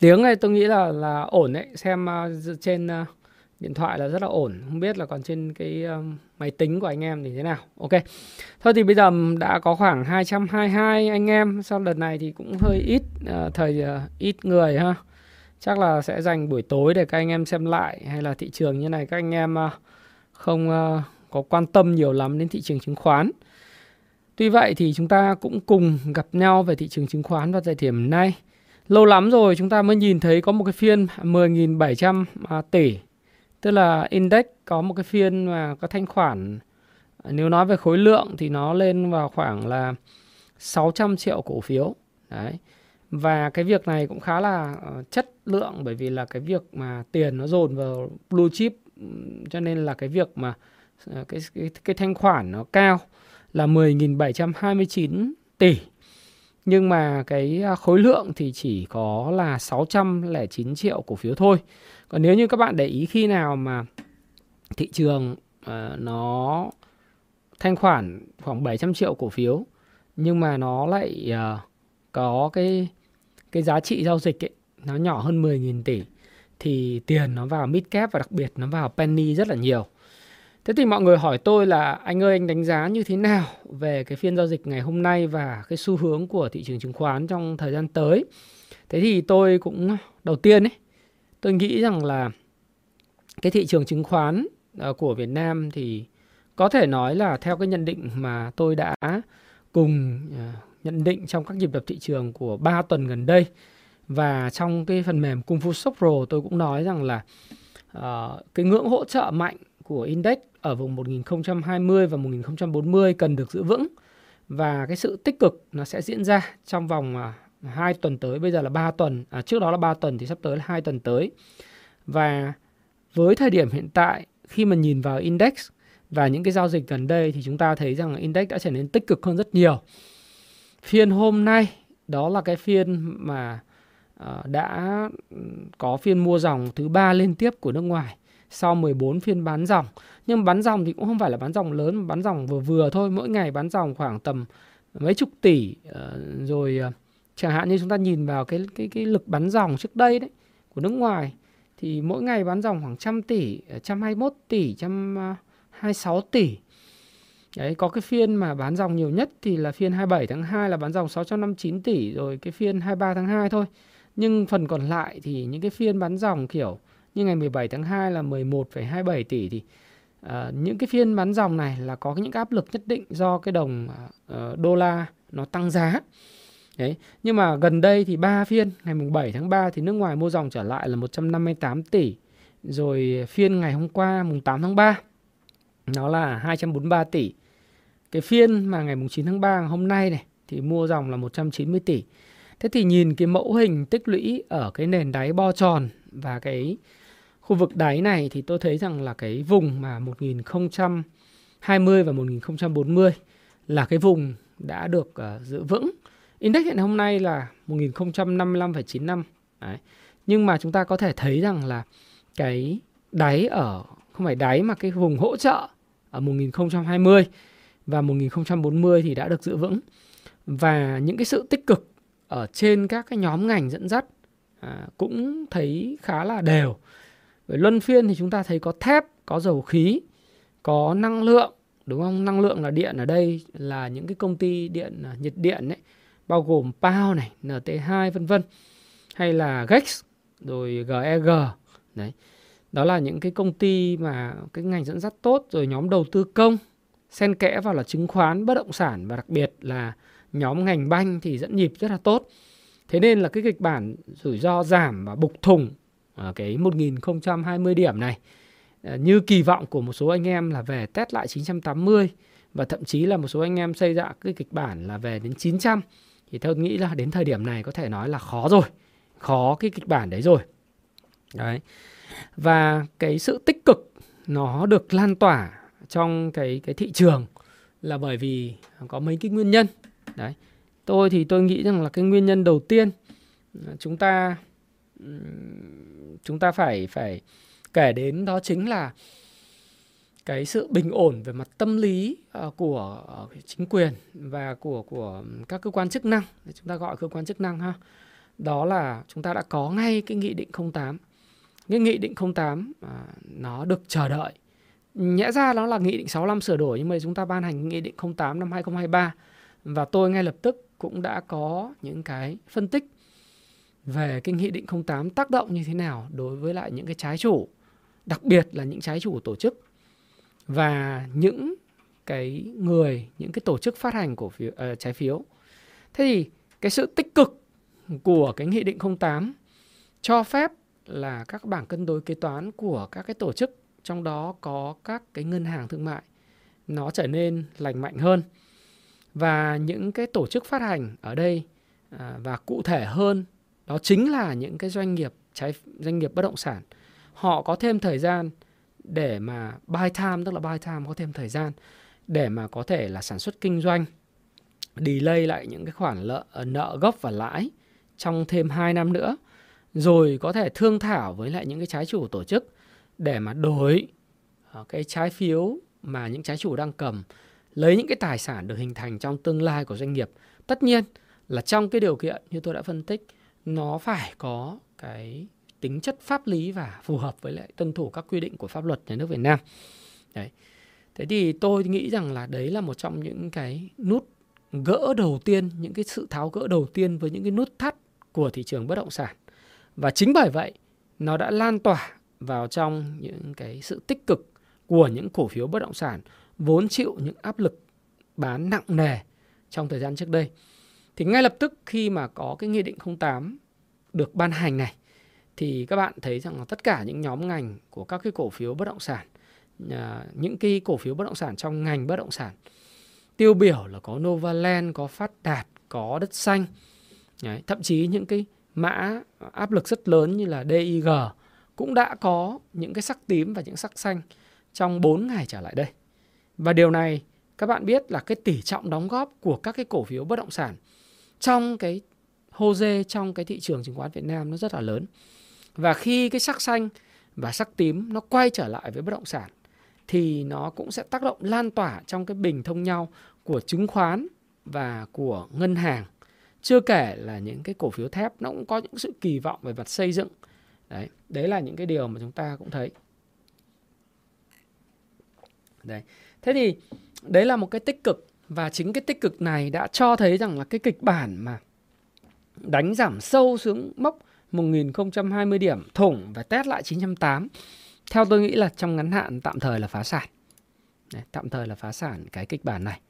tiếng này tôi nghĩ là là ổn đấy. Xem uh, trên uh, điện thoại là rất là ổn. Không biết là còn trên cái uh, máy tính của anh em thì thế nào. Ok. Thôi thì bây giờ đã có khoảng 222 anh em. Sau đợt này thì cũng hơi ít uh, thời uh, ít người ha. Chắc là sẽ dành buổi tối để các anh em xem lại hay là thị trường như này. Các anh em uh, không uh, có quan tâm nhiều lắm đến thị trường chứng khoán. Tuy vậy thì chúng ta cũng cùng gặp nhau về thị trường chứng khoán vào thời điểm này lâu lắm rồi chúng ta mới nhìn thấy có một cái phiên 10.700 à, tỷ. Tức là index có một cái phiên mà có thanh khoản à, nếu nói về khối lượng thì nó lên vào khoảng là 600 triệu cổ phiếu. Đấy. Và cái việc này cũng khá là à, chất lượng bởi vì là cái việc mà tiền nó dồn vào blue chip cho nên là cái việc mà à, cái cái, cái thanh khoản nó cao là 10.729 tỷ nhưng mà cái à, khối lượng thì chỉ có là 609 triệu cổ phiếu thôi. Còn nếu như các bạn để ý khi nào mà thị trường uh, nó thanh khoản khoảng 700 triệu cổ phiếu nhưng mà nó lại uh, có cái cái giá trị giao dịch ấy, nó nhỏ hơn 10.000 tỷ thì tiền nó vào mid cap và đặc biệt nó vào penny rất là nhiều. Thế thì mọi người hỏi tôi là anh ơi anh đánh giá như thế nào về cái phiên giao dịch ngày hôm nay và cái xu hướng của thị trường chứng khoán trong thời gian tới. Thế thì tôi cũng đầu tiên ấy, tôi nghĩ rằng là cái thị trường chứng khoán ờ, của Việt Nam thì có thể nói là theo cái nhận định mà tôi đã cùng ờ, nhận định trong các nhịp đập thị trường của 3 tuần gần đây và trong cái phần mềm Kung Fu Shop Pro tôi cũng nói rằng là uh, cái ngưỡng hỗ trợ mạnh của index ở vùng 1020 và 1040 cần được giữ vững. Và cái sự tích cực nó sẽ diễn ra trong vòng à, 2 tuần tới bây giờ là 3 tuần à, trước đó là 3 tuần thì sắp tới là 2 tuần tới. Và với thời điểm hiện tại khi mà nhìn vào index và những cái giao dịch gần đây thì chúng ta thấy rằng index đã trở nên tích cực hơn rất nhiều. Phiên hôm nay đó là cái phiên mà uh, đã có phiên mua dòng thứ ba liên tiếp của nước ngoài sau 14 phiên bán dòng. Nhưng bán dòng thì cũng không phải là bán dòng lớn, mà bán dòng vừa vừa thôi. Mỗi ngày bán dòng khoảng tầm mấy chục tỷ. Ờ, rồi ờ, chẳng hạn như chúng ta nhìn vào cái cái cái lực bán dòng trước đây đấy của nước ngoài thì mỗi ngày bán dòng khoảng trăm tỷ, ờ, trăm hai mốt tỷ, 126 tỷ. Đấy, có cái phiên mà bán dòng nhiều nhất thì là phiên 27 tháng 2 là bán dòng 659 tỷ rồi cái phiên 23 tháng 2 thôi. Nhưng phần còn lại thì những cái phiên bán dòng kiểu như ngày 17 tháng 2 là 11,27 tỷ thì À, những cái phiên bán dòng này là có những cái áp lực nhất định do cái đồng uh, đô la nó tăng giá. Đấy, nhưng mà gần đây thì ba phiên ngày mùng 7 tháng 3 thì nước ngoài mua dòng trở lại là 158 tỷ. Rồi phiên ngày hôm qua mùng 8 tháng 3 nó là 243 tỷ. Cái phiên mà ngày mùng 9 tháng 3 hôm nay này thì mua dòng là 190 tỷ. Thế thì nhìn cái mẫu hình tích lũy ở cái nền đáy bo tròn và cái khu vực đáy này thì tôi thấy rằng là cái vùng mà 1020 và 1040 là cái vùng đã được uh, giữ vững. Index hiện hôm nay là 1055,95. Đấy. Nhưng mà chúng ta có thể thấy rằng là cái đáy ở không phải đáy mà cái vùng hỗ trợ ở 1020 và 1040 thì đã được giữ vững. Và những cái sự tích cực ở trên các cái nhóm ngành dẫn dắt à, cũng thấy khá là đều về luân phiên thì chúng ta thấy có thép, có dầu khí, có năng lượng, đúng không? Năng lượng là điện ở đây là những cái công ty điện à, nhiệt điện ấy, bao gồm PAO này, NT2 vân vân hay là GEX rồi GEG. Đấy. Đó là những cái công ty mà cái ngành dẫn dắt tốt rồi nhóm đầu tư công xen kẽ vào là chứng khoán, bất động sản và đặc biệt là nhóm ngành banh thì dẫn nhịp rất là tốt. Thế nên là cái kịch bản rủi ro giảm và bục thùng À, cái 1020 điểm này. À, như kỳ vọng của một số anh em là về test lại 980 và thậm chí là một số anh em xây ra cái kịch bản là về đến 900 thì tôi nghĩ là đến thời điểm này có thể nói là khó rồi, khó cái kịch bản đấy rồi. Đấy. Và cái sự tích cực nó được lan tỏa trong cái cái thị trường là bởi vì có mấy cái nguyên nhân. Đấy. Tôi thì tôi nghĩ rằng là cái nguyên nhân đầu tiên à, chúng ta chúng ta phải phải kể đến đó chính là cái sự bình ổn về mặt tâm lý ờ, của ờ, chính quyền và của của các cơ quan chức năng chúng ta gọi cơ quan chức năng ha đó là chúng ta đã có ngay cái nghị định 08. Cái nghị định 08 à, ờ, nó được chờ đợi. Nhẽ ra nó là nghị định 65 sửa đổi nhưng mà chúng ta ban hành nghị định 08 năm 2023 và tôi ngay lập tức cũng đã có những cái phân tích về cái nghị định 08 tác động như thế nào đối với lại những cái trái chủ, đặc biệt là những trái chủ tổ chức và những cái người, những cái tổ chức phát hành cổ phiếu uh, trái phiếu. Thế thì cái sự tích cực của cái nghị định 08 cho phép là các bảng cân đối kế toán của các cái tổ chức trong đó có các cái ngân hàng thương mại nó trở nên lành mạnh hơn và những cái tổ chức phát hành ở đây à, và cụ thể hơn đó chính là những cái doanh nghiệp trái doanh nghiệp bất động sản. Họ có thêm thời gian để mà buy time tức là buy time có thêm thời gian để mà có thể là sản xuất kinh doanh delay lại những cái khoản nợ, nợ gốc và lãi trong thêm 2 năm nữa. Rồi có thể thương thảo với lại những cái trái chủ tổ chức để mà đổi ờ, cái trái phiếu mà những trái chủ đang cầm lấy những cái tài sản được hình thành trong tương lai của doanh nghiệp. Tất nhiên là trong cái điều kiện như tôi đã phân tích nó phải có cái tính chất pháp lý và phù hợp với lại tuân thủ các quy định của pháp luật nhà nước Việt Nam. Đấy. Thế thì tôi nghĩ rằng là đấy là một trong những cái nút gỡ đầu tiên, những cái sự tháo gỡ đầu tiên với những cái nút thắt của thị trường bất động sản. Và chính bởi vậy nó đã lan tỏa vào trong những cái sự tích cực của những cổ phiếu bất động sản vốn chịu những áp lực bán nặng nề trong thời gian trước đây. Thì ngay lập tức khi mà có cái nghị định 08 được ban hành này thì các bạn thấy rằng là tất cả những nhóm ngành của các cái cổ phiếu bất động sản à, những cái cổ phiếu bất động sản trong ngành bất động sản tiêu biểu là có Novaland, có Phát Đạt, có Đất Xanh. Đấy, thậm chí những cái mã áp lực rất lớn như là DIG cũng đã có những cái sắc tím và những sắc xanh trong 4 ngày trở lại đây. Và điều này các bạn biết là cái tỷ trọng đóng góp của các cái cổ phiếu bất động sản trong cái hô dê trong cái thị trường chứng khoán Việt Nam nó rất là lớn. Và khi cái sắc xanh và sắc tím nó quay trở lại với bất động sản thì nó cũng sẽ tác động lan tỏa trong cái bình thông nhau của chứng khoán và của ngân hàng. Chưa kể là những cái cổ phiếu thép nó cũng có những sự kỳ vọng về mặt xây dựng. Đấy, đấy là những cái điều mà chúng ta cũng thấy. Đấy. Thế thì đấy là một cái tích cực và chính cái tích cực này đã cho thấy rằng là cái kịch bản mà đánh giảm sâu xuống mốc 1020 điểm thủng và test lại 980 theo tôi nghĩ là trong ngắn hạn tạm thời là phá sản. Đấy, tạm thời là phá sản cái kịch bản này.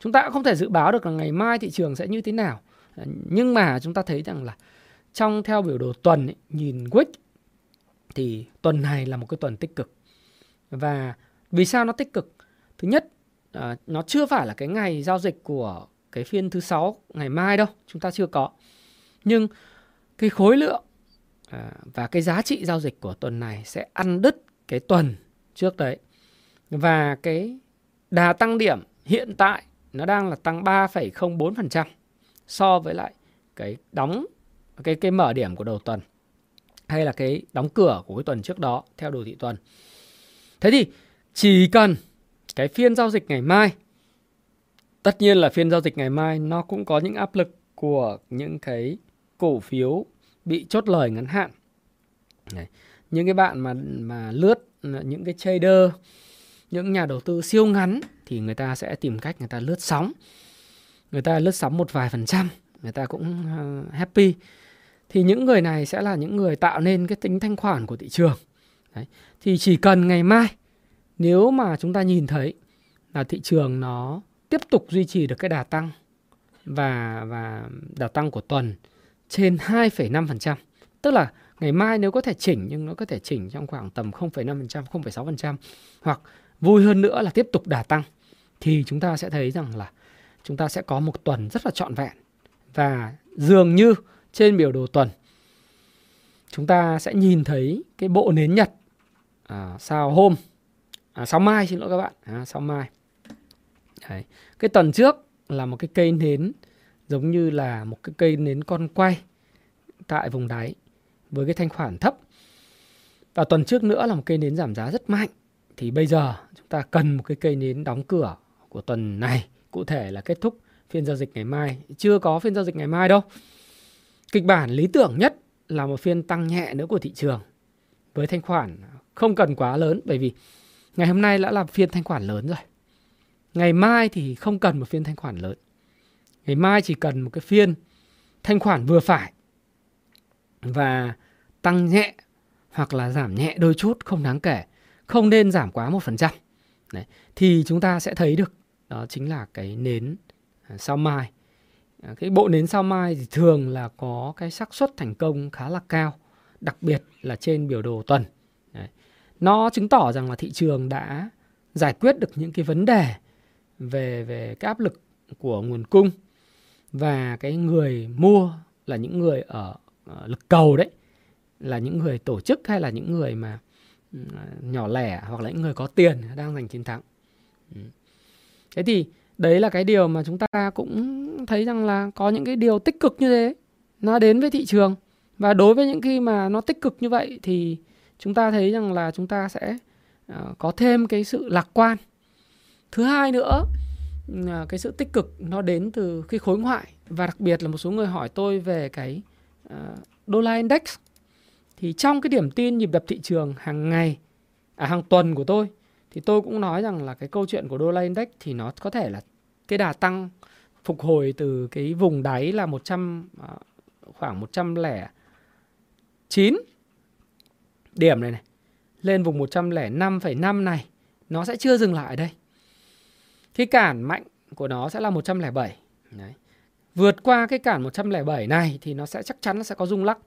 Chúng ta cũng không thể dự báo được là ngày mai thị trường sẽ như thế nào. Nhưng mà chúng ta thấy rằng là trong theo biểu đồ tuần ấy, nhìn Wick thì tuần này là một cái tuần tích cực. Và vì sao nó tích cực? Thứ nhất, à, nó chưa phải là cái ngày giao dịch của cái phiên thứ sáu ngày mai đâu, chúng ta chưa có. Nhưng cái khối lượng à, và cái giá trị giao dịch của tuần này sẽ ăn đứt cái tuần trước đấy. Và cái đà tăng điểm hiện tại nó đang là tăng 3,04% so với lại cái đóng cái cái mở điểm của đầu tuần hay là cái đóng cửa của cái tuần trước đó theo đồ thị tuần. Thế thì chỉ cần cái phiên giao dịch ngày mai tất nhiên là phiên giao dịch ngày mai nó cũng có những áp lực của những cái cổ phiếu bị chốt lời ngắn hạn. Đấy. Những cái bạn mà mà lướt những cái trader, những nhà đầu tư siêu ngắn thì người ta sẽ tìm cách người ta lướt sóng. Người ta lướt sóng một vài phần trăm, người ta cũng ờ, happy. Thì những người này sẽ là những người tạo nên cái tính thanh khoản của thị trường. Đấy. Thì chỉ cần ngày mai nếu mà chúng ta nhìn thấy là thị trường nó tiếp tục duy trì được cái đà tăng và và đà tăng của tuần trên 2,5%. Tức là ngày mai nếu có thể chỉnh nhưng nó có thể chỉnh trong khoảng tầm 0,5%, 0,6% hoặc vui hơn nữa là tiếp tục đà tăng thì chúng ta sẽ thấy rằng là chúng ta sẽ có một tuần rất là trọn vẹn và dường như trên biểu đồ tuần chúng ta sẽ nhìn thấy cái bộ nến nhật à, sao hôm à, sao mai xin lỗi các bạn à, sao mai Đấy. cái tuần trước là một cái cây nến giống như là một cái cây nến con quay tại vùng đáy với cái thanh khoản thấp. Và tuần trước nữa là một cây nến giảm giá rất mạnh. Thì bây giờ chúng ta cần một cái cây nến đóng cửa của tuần này. Cụ thể là kết thúc phiên giao dịch ngày mai. Chưa có phiên giao dịch ngày mai đâu. kịch bản lý tưởng nhất là một phiên tăng nhẹ nữa của thị trường với thanh khoản không cần quá lớn bởi vì ngày hôm nay đã là phiên thanh khoản lớn rồi. Ngày mai thì không cần một phiên thanh khoản lớn. Ngày mai chỉ cần một cái phiên thanh khoản vừa phải và tăng nhẹ hoặc là giảm nhẹ đôi chút không đáng kể, không nên giảm quá 1%. Đấy, thì chúng ta sẽ thấy được đó chính là cái nến à, sao sau mai. À, cái bộ nến sau mai thì thường là có cái xác suất thành công khá là cao, đặc biệt là trên biểu đồ tuần. Nó chứng tỏ rằng là thị trường đã giải quyết được những cái vấn đề về về cái áp lực của nguồn cung và cái người mua là những người ở, ở lực cầu đấy là những người tổ chức hay là những người mà ừ, nhỏ lẻ hoặc là những người có tiền đang giành chiến thắng. Ừ. Thế thì đấy là cái điều mà chúng ta cũng thấy rằng là có những cái điều tích cực như thế nó đến với thị trường và đối với những khi mà nó tích cực như vậy thì chúng ta thấy rằng là chúng ta sẽ ờ, có thêm cái sự lạc quan. Thứ hai nữa ờ, cái sự tích cực nó đến từ khi khối ngoại và đặc biệt là một số người hỏi tôi về cái ờ, đô la index. Thì trong cái điểm tin nhịp đập thị trường hàng ngày à hàng tuần của tôi, thì tôi cũng nói rằng là cái câu chuyện của đô la index thì nó có thể là cái đà tăng phục hồi từ cái vùng đáy là 100 khoảng 109 điểm này này lên vùng 105,5 này nó sẽ chưa dừng lại ở đây. Cái cản mạnh của nó sẽ là 107. Đấy. Vượt qua cái cản 107 này thì nó sẽ chắc chắn nó sẽ có rung lắc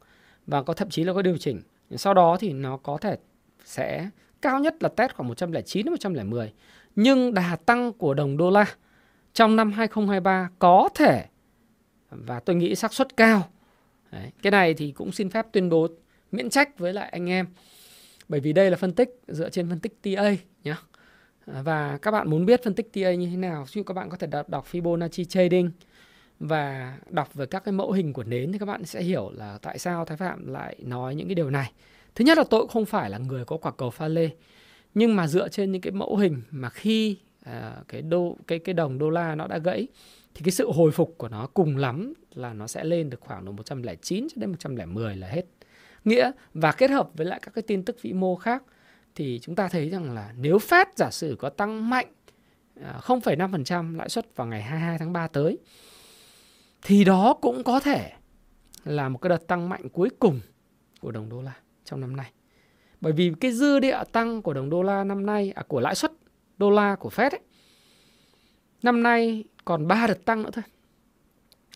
và có thậm chí là có điều chỉnh. Sau đó thì nó có thể sẽ cao nhất là test khoảng 109 đến 110. Nhưng đà tăng của đồng đô la trong năm 2023 có thể và tôi nghĩ xác suất cao. Đấy. Cái này thì cũng xin phép tuyên bố miễn trách với lại anh em. Bởi vì đây là phân tích dựa trên phân tích TA nhé à, và các bạn muốn biết phân tích TA như thế nào ví các bạn có thể đọc, đọc Fibonacci Trading và đọc về các cái mẫu hình của nến thì các bạn sẽ hiểu là tại sao Thái Phạm lại nói những cái điều này. Thứ nhất là tôi cũng không phải là người có quả cầu pha lê nhưng mà dựa trên những cái mẫu hình mà khi à, cái đô cái cái đồng đô la nó đã gãy thì cái sự hồi phục của nó cùng lắm là nó sẽ lên được khoảng độ 109 cho đến 110 là hết nghĩa và kết hợp với lại các cái tin tức vĩ mô khác thì chúng ta thấy rằng là nếu Fed giả sử có tăng mạnh à, 0,5% lãi suất vào ngày 22 tháng 3 tới thì đó cũng có thể là một cái đợt tăng mạnh cuối cùng của đồng đô la trong năm nay. Bởi vì cái dư địa tăng của đồng đô la năm nay à của lãi suất đô la của Fed ấy, năm nay còn 3 đợt tăng nữa thôi.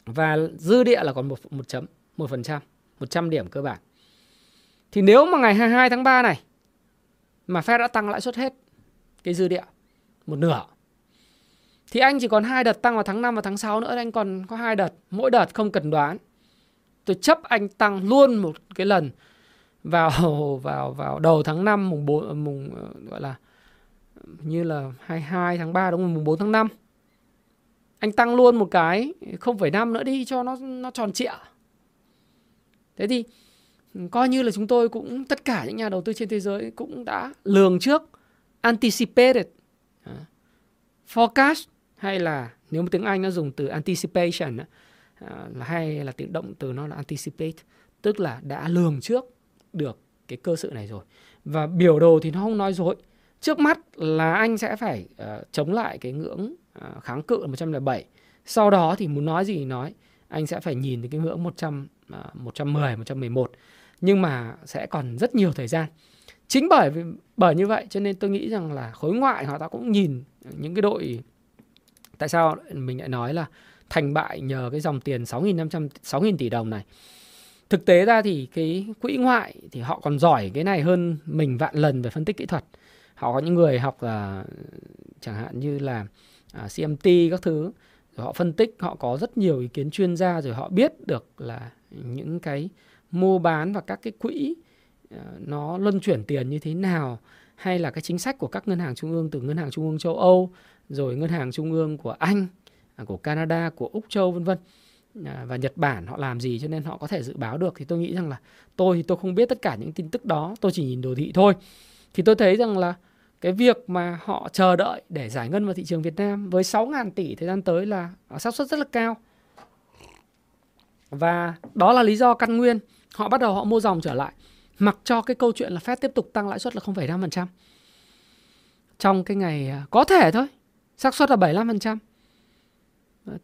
Và dư địa là còn 1, 1 chấm 1%, 100 điểm cơ bản. Thì nếu mà ngày 22 tháng 3 này mà Fed đã tăng lãi suất hết cái dư địa một nửa thì anh chỉ còn hai đợt tăng vào tháng 5 và tháng 6 nữa anh còn có hai đợt, mỗi đợt không cần đoán. Tôi chấp anh tăng luôn một cái lần vào vào vào đầu tháng 5 mùng 4 mùng gọi là như là 22 tháng 3 đúng không? Mùng 4 tháng 5. Anh tăng luôn một cái 0,5 nữa đi cho nó nó tròn trịa. Thế thì Ừ, coi như là chúng tôi cũng tất cả những nhà đầu tư trên thế giới cũng đã lường trước anticipated. Forecast hay là nếu mà tiếng Anh nó dùng từ anticipation à, hay là tiếng động từ nó là anticipate tức là đã lường trước được cái cơ sự này rồi. Và biểu đồ thì nó không nói dối. Trước mắt là anh sẽ phải uh, chống lại cái ngưỡng uh, kháng cự là 107 sau đó thì muốn nói gì nói. Anh sẽ phải nhìn thấy cái ngưỡng 100 uh, 110 111 nhưng mà sẽ còn rất nhiều thời gian. Chính bởi bởi như vậy cho nên tôi nghĩ rằng là khối ngoại họ ta cũng nhìn những cái đội tại sao mình lại nói là thành bại nhờ cái dòng tiền 6.500 6.000 tỷ đồng này. Thực tế ra thì cái quỹ ngoại thì họ còn giỏi cái này hơn mình vạn lần về phân tích kỹ thuật. Họ có những người học là chẳng hạn như là à, CMT các thứ rồi họ phân tích họ có rất nhiều ý kiến chuyên gia rồi họ biết được là những cái mua bán và các cái quỹ ờ, nó luân chuyển tiền như thế nào hay là cái chính sách của các ngân hàng trung ương từ ngân hàng trung ương châu Âu rồi ngân hàng trung ương của Anh, à, của Canada, của Úc châu vân vân à, và Nhật Bản họ làm gì cho nên họ có thể dự báo được thì tôi nghĩ rằng là tôi thì tôi không biết tất cả những tin tức đó, tôi chỉ nhìn đồ thị thôi. Thì tôi thấy rằng là cái việc mà họ chờ đợi để giải ngân vào thị trường Việt Nam với 6.000 tỷ thời gian tới là à, xác suất rất là cao. Và đó là lý do căn nguyên họ bắt đầu họ mua dòng trở lại. Mặc cho cái câu chuyện là Fed tiếp tục tăng lãi suất là 0,5% trong cái ngày à, có thể thôi xác suất là 75%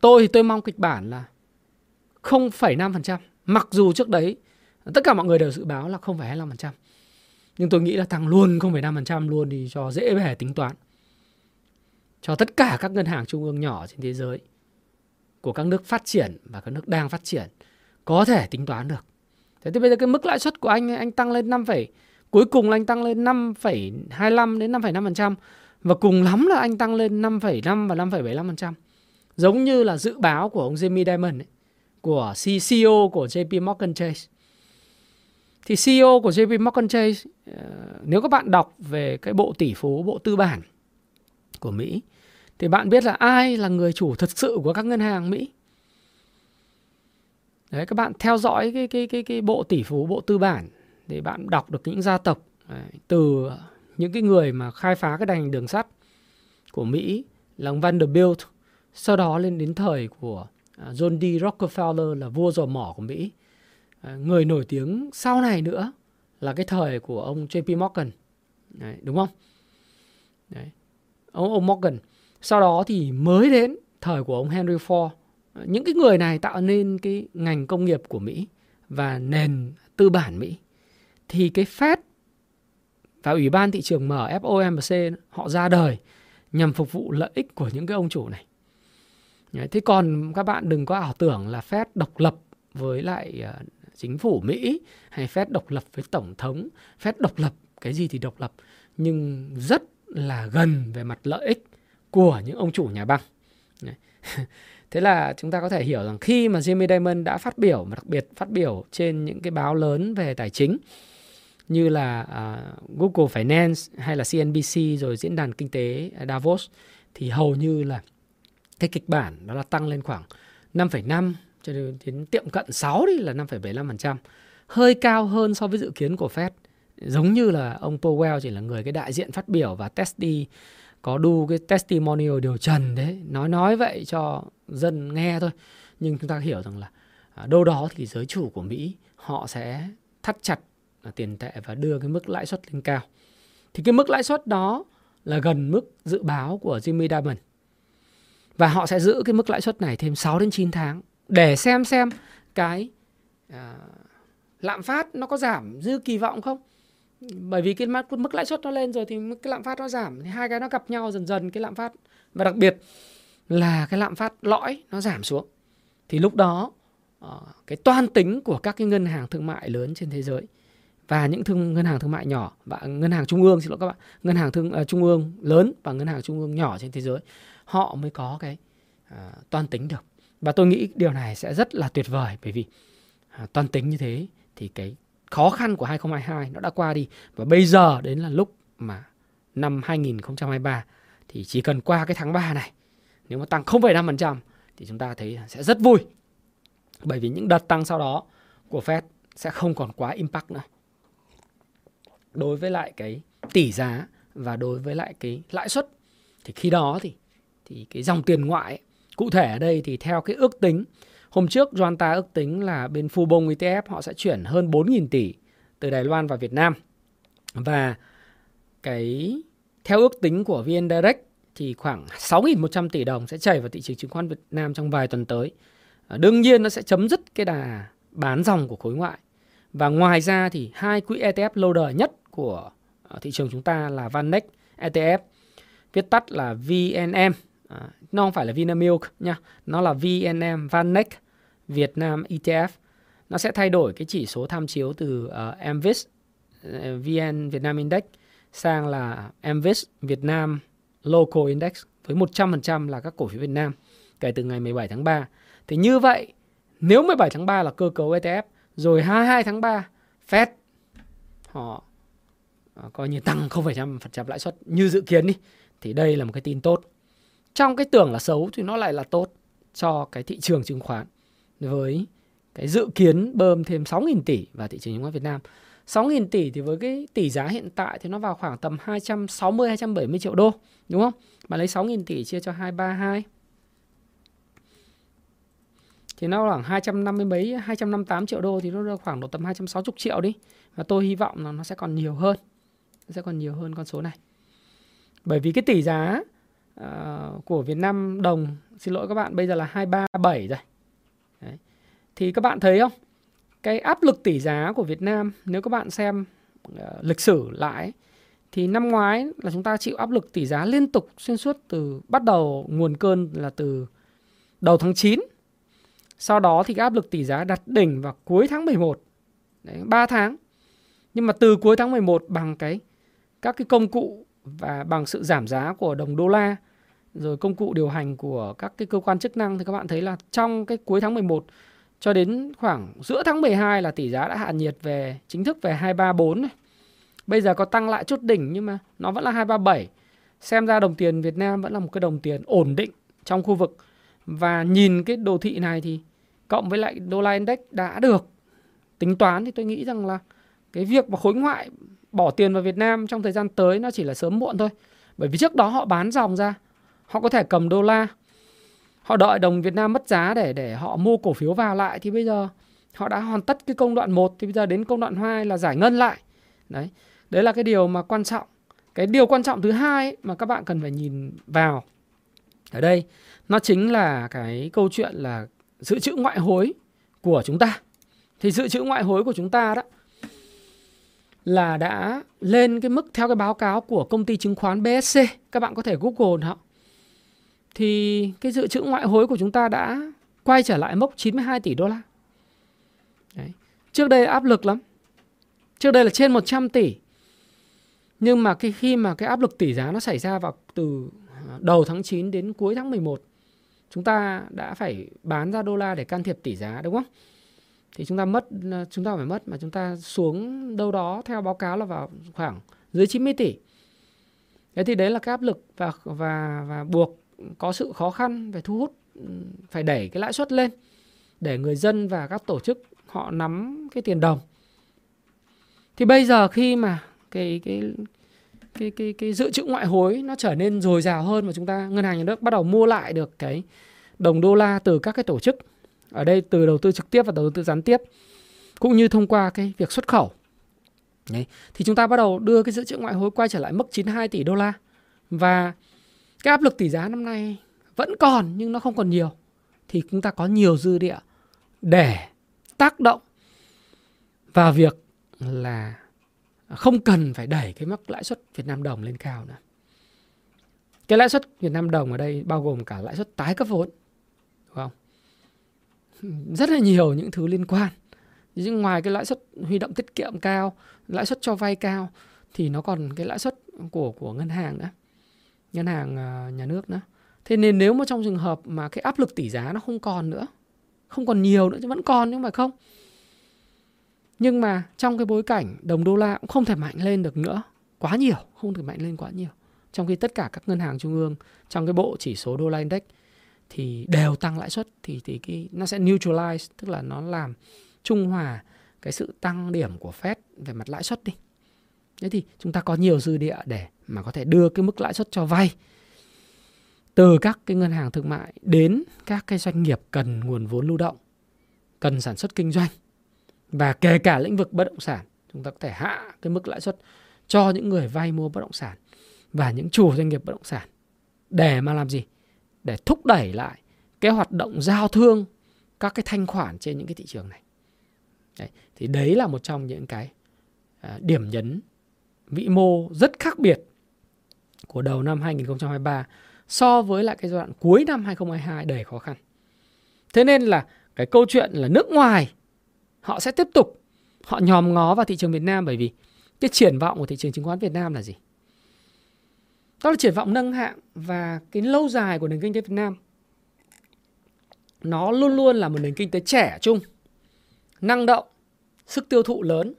tôi thì tôi mong kịch bản là 0,5% mặc dù trước đấy tất cả mọi người đều dự báo là 0,25% nhưng tôi nghĩ là tăng luôn 0,5% luôn thì cho dễ bề tính toán. Cho tất cả các ngân hàng trung ương nhỏ trên thế giới của các nước phát triển và các nước đang phát triển có thể tính toán được. Thế thì bây giờ cái mức lãi suất của anh anh tăng lên 5, cuối cùng là anh tăng lên 5,25 đến 5,5% và cùng lắm là anh tăng lên 5,5 và 5,75%. Giống như là dự báo của ông Jamie Dimon ấy, của CEO của JP Morgan Chase. Thì CEO của JP Morgan Chase ờ, nếu các bạn đọc về cái bộ tỷ phú, bộ tư bản của Mỹ thì bạn biết là ai là người chủ thật sự của các ngân hàng Mỹ. Đấy các bạn theo dõi cái cái cái cái bộ tỷ phú, bộ tư bản để bạn đọc được những gia tộc đấy, từ những cái người mà khai phá cái đành đường sắt của Mỹ là ông Vanderbilt, sau đó lên đến thời của à, John D. Rockefeller là vua dò mỏ của Mỹ. Người nổi tiếng sau này nữa là cái thời của ông JP Morgan. Đấy, đúng không? Đấy. Ông, ông Morgan sau đó thì mới đến thời của ông Henry Ford. Những cái người này tạo nên cái ngành công nghiệp của Mỹ và nền tư bản Mỹ. Thì cái Fed và Ủy ban thị trường mở FOMC họ ra đời nhằm phục vụ lợi ích của những cái ông chủ này. Thế còn các bạn đừng có ảo tưởng là Fed độc lập với lại ờ, chính phủ Mỹ hay Fed độc lập với tổng thống, Fed độc lập cái gì thì độc lập nhưng rất là gần về mặt lợi ích của những ông chủ nhà băng. Thế là chúng ta có thể hiểu rằng khi mà Jamie Dimon đã phát biểu, mà đặc biệt phát biểu trên những cái báo lớn về tài chính như là uh, Google Finance hay là CNBC rồi diễn đàn kinh tế Davos thì hầu như là cái kịch bản đó là tăng lên khoảng 5,5 cho đến tiệm cận 6 đi là 5,75%. Hơi cao hơn so với dự kiến của Fed. Giống như là ông Powell chỉ là người cái đại diện phát biểu và test đi có đu cái testimonial điều trần đấy nói nói vậy cho dân nghe thôi. Nhưng chúng ta hiểu rằng là à, đâu đó thì giới chủ của Mỹ họ sẽ thắt chặt à, tiền tệ và đưa cái mức lãi suất lên cao. Thì cái mức lãi suất đó là gần mức dự báo của Jimmy Diamond và họ sẽ giữ cái mức lãi suất này thêm 6 đến 9 tháng để xem xem cái à, lạm phát nó có giảm dư kỳ vọng không. Bởi vì cái mức lãi suất nó lên rồi thì cái lạm phát nó giảm thì hai cái nó gặp nhau dần dần cái lạm phát và đặc biệt là cái lạm phát lõi nó giảm xuống. Thì lúc đó ờ, cái toan tính của các cái ngân hàng thương mại lớn trên thế giới và những thương ngân hàng thương mại nhỏ và ngân hàng trung ương xin lỗi các bạn ngân hàng thương uh, trung ương lớn và ngân hàng trung ương nhỏ trên thế giới họ mới có cái uh, toan tính được. Và tôi nghĩ điều này sẽ rất là tuyệt vời bởi vì uh, toan tính như thế thì cái khó khăn của 2022 nó đã qua đi. Và bây giờ đến là lúc mà năm 2023 thì chỉ cần qua cái tháng 3 này nếu mà tăng 0,5% thì chúng ta thấy sẽ rất vui. Bởi vì những đợt tăng sau đó của Fed sẽ không còn quá impact nữa. Đối với lại cái tỷ giá và đối với lại cái lãi suất thì khi đó thì thì cái dòng tiền ngoại cụ thể ở đây thì theo cái ước tính Hôm trước Joanta ước tính là bên Fubon ETF họ sẽ chuyển hơn 4.000 tỷ từ Đài Loan vào Việt Nam. Và cái theo ước tính của VN Direct thì khoảng 6.100 tỷ đồng sẽ chảy vào thị trường chứng khoán Việt Nam trong vài tuần tới. À, đương nhiên nó sẽ chấm dứt cái đà bán dòng của khối ngoại. Và ngoài ra thì hai quỹ ETF lâu đời nhất của à, thị trường chúng ta là Vanex ETF, viết tắt là VNM, à, nó không phải là Vinamilk nha, nó là VNM Vanex Việt Nam ETF nó sẽ thay đổi cái chỉ số tham chiếu từ à, uh, VN Việt Nam Index sang là MVIS Việt Nam Local Index với 100% là các cổ phiếu Việt Nam kể từ ngày 17 tháng 3. Thì như vậy, nếu 17 tháng 3 là cơ cấu ETF, rồi 22 tháng 3 Fed họ ờ, coi như tăng 0,5% lãi suất như dự kiến đi thì đây là một cái tin tốt. Trong cái tưởng là xấu thì nó lại là tốt cho cái thị trường chứng khoán với cái dự kiến bơm thêm 6.000 tỷ vào thị trường chứng khoán Việt Nam. 6.000 tỷ thì với cái tỷ giá hiện tại thì nó vào khoảng tầm 260 270 triệu đô, đúng không? Mà lấy 6.000 tỷ chia cho 232 thì nó khoảng 250 mấy 258 triệu đô thì nó khoảng độ tầm 260 triệu đi. Và tôi hy vọng là nó sẽ còn nhiều hơn nó sẽ còn nhiều hơn con số này. Bởi vì cái tỷ giá uh, của Việt Nam đồng xin lỗi các bạn bây giờ là 237 rồi. Đấy. thì các bạn thấy không? Cái áp lực tỷ giá của Việt Nam nếu các bạn xem uh, lịch sử lại thì năm ngoái là chúng ta chịu áp lực tỷ giá liên tục xuyên suốt từ bắt đầu nguồn cơn là từ đầu tháng 9 sau đó thì áp lực tỷ giá đặt đỉnh vào cuối tháng 11 Đấy, 3 tháng. Nhưng mà từ cuối tháng 11 bằng cái các cái công cụ và bằng sự giảm giá của đồng đô la rồi công cụ điều hành của các cái cơ quan chức năng thì các bạn thấy là trong cái cuối tháng 11 cho đến khoảng giữa tháng 12 là tỷ giá đã hạ nhiệt về chính thức về 234 này. Bây giờ có tăng lại chút đỉnh nhưng mà nó vẫn là 237. Xem ra đồng tiền Việt Nam vẫn là một cái đồng tiền ổn định trong khu vực. Và nhìn cái đồ thị này thì cộng với lại đô la index đã được tính toán thì tôi nghĩ rằng là cái việc mà khối ngoại bỏ tiền vào Việt Nam trong thời gian tới nó chỉ là sớm muộn thôi. Bởi vì trước đó họ bán dòng ra, họ có thể cầm đô la, họ đợi đồng Việt Nam mất giá để để họ mua cổ phiếu vào lại thì bây giờ họ đã hoàn tất cái công đoạn 1 thì bây giờ đến công đoạn 2 là giải ngân lại. Đấy. Đấy là cái điều mà quan trọng. Cái điều quan trọng thứ hai ấy, mà các bạn cần phải nhìn vào ở đây nó chính là cái câu chuyện là dự trữ ngoại hối của chúng ta. Thì dự trữ ngoại hối của chúng ta đó là đã lên cái mức theo cái báo cáo của công ty chứng khoán BSC. Các bạn có thể Google họ. Thì cái dự trữ ngoại hối của chúng ta đã quay trở lại mốc 92 tỷ đô la. Đấy. Trước đây áp lực lắm. Trước đây là trên 100 tỷ. Nhưng mà cái khi mà cái áp lực tỷ giá nó xảy ra vào từ đầu tháng 9 đến cuối tháng 11 chúng ta đã phải bán ra đô la để can thiệp tỷ giá, đúng không? Thì chúng ta mất, chúng ta phải mất mà chúng ta xuống đâu đó theo báo cáo là vào khoảng dưới 90 tỷ. Thế thì đấy là cái áp lực và và và buộc có sự khó khăn về thu hút ừ, phải đẩy cái lãi suất lên để người dân và các tổ chức họ nắm cái tiền đồng. Thì bây giờ khi mà cái cái cái cái cái dự trữ ngoại hối nó trở nên dồi dào hơn và chúng ta, ngân hàng nhà nước bắt đầu mua lại được cái đồng đô la từ các cái tổ chức, ở đây từ đầu tư trực tiếp và đầu tư gián tiếp, cũng như thông qua cái việc xuất khẩu Đấy. thì chúng ta bắt đầu đưa cái dự trữ ngoại hối quay trở lại mức 92 tỷ đô la và cái áp lực tỷ giá năm nay vẫn còn nhưng nó không còn nhiều thì chúng ta có nhiều dư địa để tác động vào việc là không cần phải đẩy cái mức lãi suất Việt Nam đồng lên cao nữa. Cái lãi suất Việt Nam đồng ở đây bao gồm cả lãi suất tái cấp vốn. Đúng không? Rất là nhiều những thứ liên quan. Nhưng ngoài cái lãi suất huy động tiết kiệm cao, lãi suất cho vay cao thì nó còn cái lãi suất của của ngân hàng nữa. Ngân hàng à, nhà nước nữa. Thế nên nếu mà trong trường hợp mà cái áp lực tỷ giá nó không còn nữa, không còn nhiều nữa chứ vẫn còn nhưng mà không nhưng mà trong cái bối cảnh đồng đô la cũng không thể mạnh lên được nữa quá nhiều, không thể mạnh lên quá nhiều. Trong khi tất cả các ngân hàng trung ương trong cái bộ chỉ số đô la index thì đều tăng lãi suất thì thì cái nó sẽ neutralize tức là nó làm trung hòa cái sự tăng điểm của Fed về mặt lãi suất đi. Thế thì chúng ta có nhiều dư địa để mà có thể đưa cái mức lãi suất cho vay. Từ các cái ngân hàng thương mại đến các cái doanh nghiệp cần nguồn vốn lưu động, cần sản xuất kinh doanh. Và kể cả lĩnh vực bất động sản chúng ta có thể hạ cái mức lãi suất cho những người vay mua bất động sản và những chủ doanh nghiệp bất động sản. Để mà làm gì? Để thúc đẩy lại cái hoạt động giao thương các cái thanh khoản trên những cái thị trường này. Đấy, thì đấy là một trong những cái à, điểm nhấn vĩ mô rất khác biệt của đầu năm 2023 so với lại cái giai đoạn cuối năm 2022 đầy khó khăn. Thế nên là cái câu chuyện là nước ngoài họ sẽ tiếp tục họ nhòm ngó vào thị trường Việt Nam bởi vì cái triển vọng của thị trường chứng khoán Việt Nam là gì? Đó là triển vọng nâng hạng và cái lâu dài của nền kinh tế Việt Nam. Nó luôn luôn là một nền kinh tế trẻ trung, năng động, sức tiêu thụ lớn.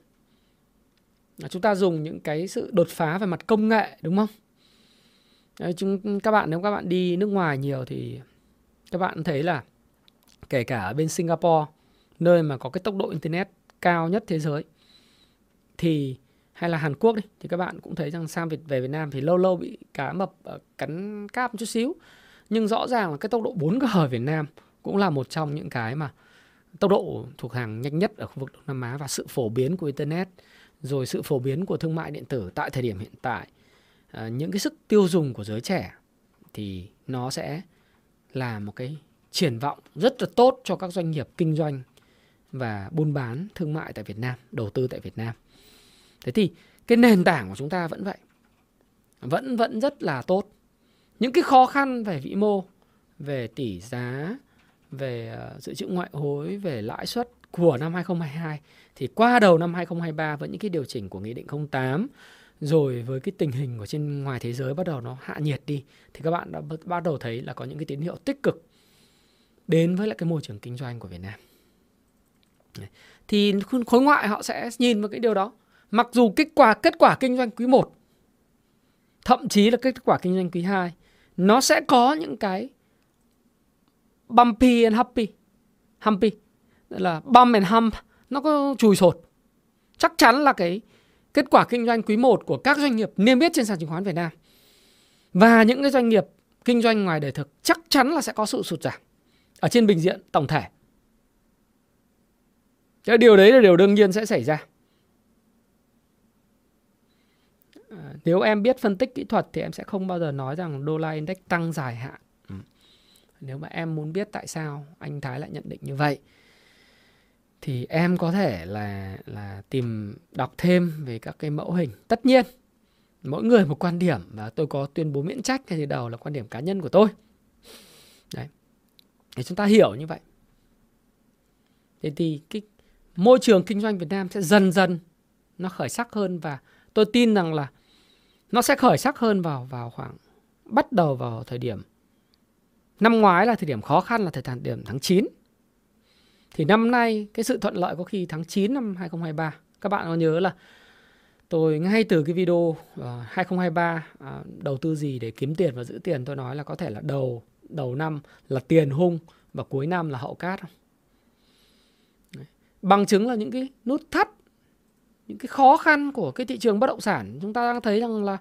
Chúng ta dùng những cái sự đột phá về mặt công nghệ đúng không? Đấy, chúng các bạn nếu các bạn đi nước ngoài nhiều thì các bạn thấy là kể cả ở bên Singapore nơi mà có cái tốc độ internet cao nhất thế giới thì hay là Hàn Quốc đi thì các bạn cũng thấy rằng sang Việt về Việt Nam thì lâu lâu bị cá mập ờ, cắn cáp một chút xíu nhưng rõ ràng là cái tốc độ 4G ở Việt Nam cũng là một trong những cái mà tốc độ thuộc hàng nhanh nhất ở khu vực Đông Nam Á và sự phổ biến của internet rồi sự phổ biến của thương mại điện tử tại thời điểm hiện tại à, những cái sức tiêu dùng của giới trẻ thì nó sẽ là một cái triển vọng rất là tốt cho các doanh nghiệp kinh doanh và buôn bán thương mại tại Việt Nam, đầu tư tại Việt Nam. Thế thì cái nền tảng của chúng ta vẫn vậy. Vẫn vẫn rất là tốt. Những cái khó khăn về vĩ mô, về tỷ giá, về à, dự trữ ngoại hối, về lãi suất của năm 2022 thì qua đầu năm 2023 với những cái điều chỉnh của nghị định 08 rồi với cái tình hình của trên ngoài thế giới bắt đầu nó hạ nhiệt đi, thì các bạn đã bắt đầu thấy là có những cái tín hiệu tích cực đến với lại cái môi trường kinh doanh của Việt Nam. Thì khối ngoại họ sẽ nhìn vào cái điều đó. Mặc dù kết quả kết quả kinh doanh quý 1 thậm chí là kết quả kinh doanh quý 2 nó sẽ có những cái bumpy and happy. Là bump and hump nó có chùi sột. Chắc chắn là cái kết quả kinh doanh quý 1 của các doanh nghiệp niêm yết trên sàn chứng khoán Việt Nam và những cái doanh nghiệp kinh doanh ngoài đời thực chắc chắn là sẽ có sự sụt giảm ở trên bình diện tổng thể. Cái điều đấy là điều đương nhiên sẽ xảy ra. À, nếu em biết phân tích kỹ thuật thì em sẽ không bao giờ nói rằng đô la index tăng dài hạn. Ừ. Nếu mà em muốn biết tại sao anh Thái lại nhận định như vậy thì em có thể là là tìm đọc thêm về các cái mẫu hình. Tất nhiên, mỗi người một quan điểm và tôi có tuyên bố miễn trách ngay từ đầu là quan điểm cá nhân của tôi. Đấy. Để chúng ta hiểu như vậy. Thế thì cái môi trường kinh doanh Việt Nam sẽ dần dần nó khởi sắc hơn và tôi tin rằng là nó sẽ khởi sắc hơn vào vào khoảng bắt đầu vào thời điểm, năm ngoái là thời điểm khó khăn là thời điểm tháng 9 thì năm nay cái sự thuận lợi có khi tháng 9 năm 2023. Các bạn có nhớ là tôi ngay từ cái video uh, 2023 uh, đầu tư gì để kiếm tiền và giữ tiền tôi nói là có thể là đầu đầu năm là tiền hung và cuối năm là hậu cát không? Đấy. Bằng chứng là những cái nút thắt những cái khó khăn của cái thị trường bất động sản chúng ta đang thấy rằng là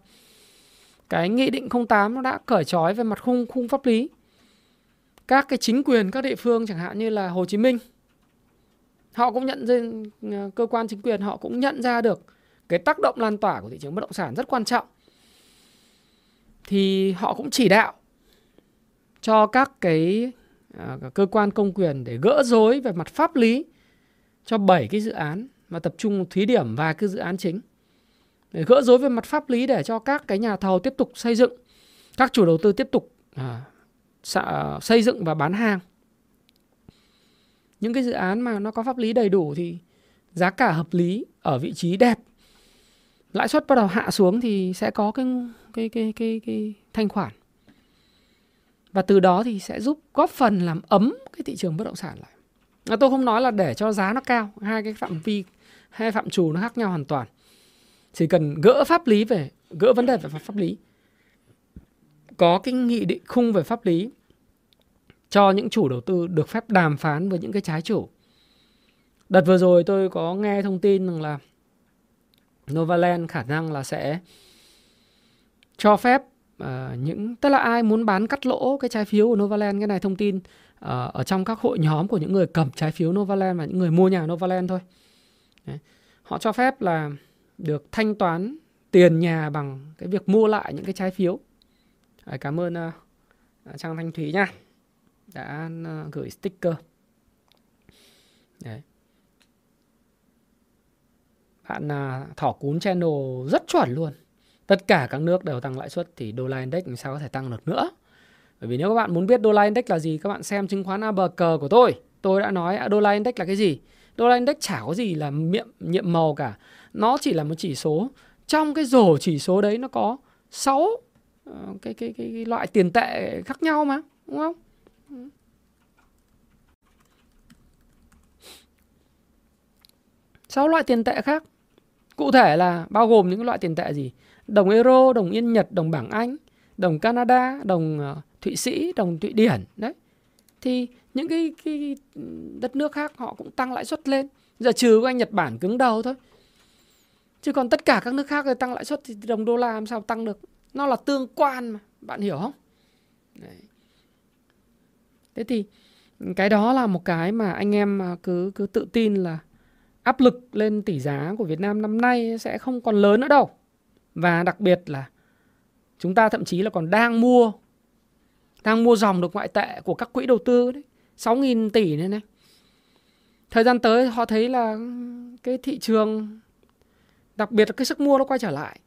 cái nghị định 08 nó đã cởi trói về mặt khung khung pháp lý các cái chính quyền các địa phương chẳng hạn như là Hồ Chí Minh họ cũng nhận ra ờ, cơ quan chính quyền họ cũng nhận ra được cái tác động lan tỏa của thị trường bất động sản rất quan trọng. Thì họ cũng chỉ đạo cho các cái uh, cơ quan công quyền để gỡ rối về mặt pháp lý cho 7 cái dự án mà tập trung thí điểm vài cái dự án chính. Để gỡ rối về mặt pháp lý để cho các cái nhà thầu tiếp tục xây dựng các chủ đầu tư tiếp tục uh, xây dựng và bán hàng những cái dự án mà nó có pháp lý đầy đủ thì giá cả hợp lý ở vị trí đẹp. Lãi suất bắt đầu hạ xuống thì sẽ có cái cái cái cái cái thanh khoản. Và từ đó thì sẽ giúp góp phần làm ấm cái thị trường bất động sản lại. À, tôi không nói là để cho giá nó cao hai cái phạm vi hai phạm trù nó khác nhau hoàn toàn. Chỉ cần gỡ pháp lý về gỡ vấn đề về pháp lý. Có cái nghị định khung về pháp lý cho những chủ đầu tư được phép đàm phán với những cái trái chủ. Đợt vừa rồi tôi có nghe thông tin rằng là Novaland khả năng là sẽ cho phép uh, những tức là ai muốn bán cắt lỗ cái trái phiếu của Novaland cái này thông tin uh, ở trong các hội nhóm của những người cầm trái phiếu Novaland và những người mua nhà Novaland thôi. Đấy. Họ cho phép là được thanh toán tiền nhà bằng cái việc mua lại những cái trái phiếu. Đấy, cảm ơn uh, Trang Thanh Thúy nha đã ờ, gửi sticker. Đấy. bạn à, thỏ cún channel rất chuẩn luôn. Tất cả các nước đều tăng lãi suất thì đô la index làm sao có thể tăng được nữa? Bởi vì nếu các bạn muốn biết đô la index là gì các bạn xem chứng khoán Abc của tôi. Tôi đã nói à, đô la index là cái gì? Đô la index chả có gì là nhiệm nhiệm màu cả. Nó chỉ là một chỉ số. Trong cái rổ chỉ số đấy nó có 6 ờ, cái, cái, cái, cái loại tiền tệ khác nhau mà đúng không? Sáu loại tiền tệ khác. Cụ thể là bao gồm những loại tiền tệ gì? Đồng euro đồng yên nhật đồng bảng anh đồng canada đồng ờ, thụy sĩ đồng thụy điển. Đấy. Thì những cái, cái đất nước khác họ cũng tăng lãi suất lên. Giờ trừ của anh nhật bản cứng đầu thôi. Chứ còn tất cả các nước khác thì tăng lãi suất thì đồng đô la làm sao tăng được? Nó là tương quan mà. Bạn hiểu không? Đấy thế thì cái đó là một cái mà anh em à, cứ cứ tự tin là áp lực lên tỷ giá của Việt Nam năm nay sẽ không còn lớn nữa đâu. Và đặc biệt là chúng ta thậm chí là còn đang mua đang mua dòng được ngoại tệ của các quỹ đầu tư đấy, 6.000 tỷ này này. Thời gian tới họ thấy là cái thị trường đặc biệt là cái sức mua nó quay trở lại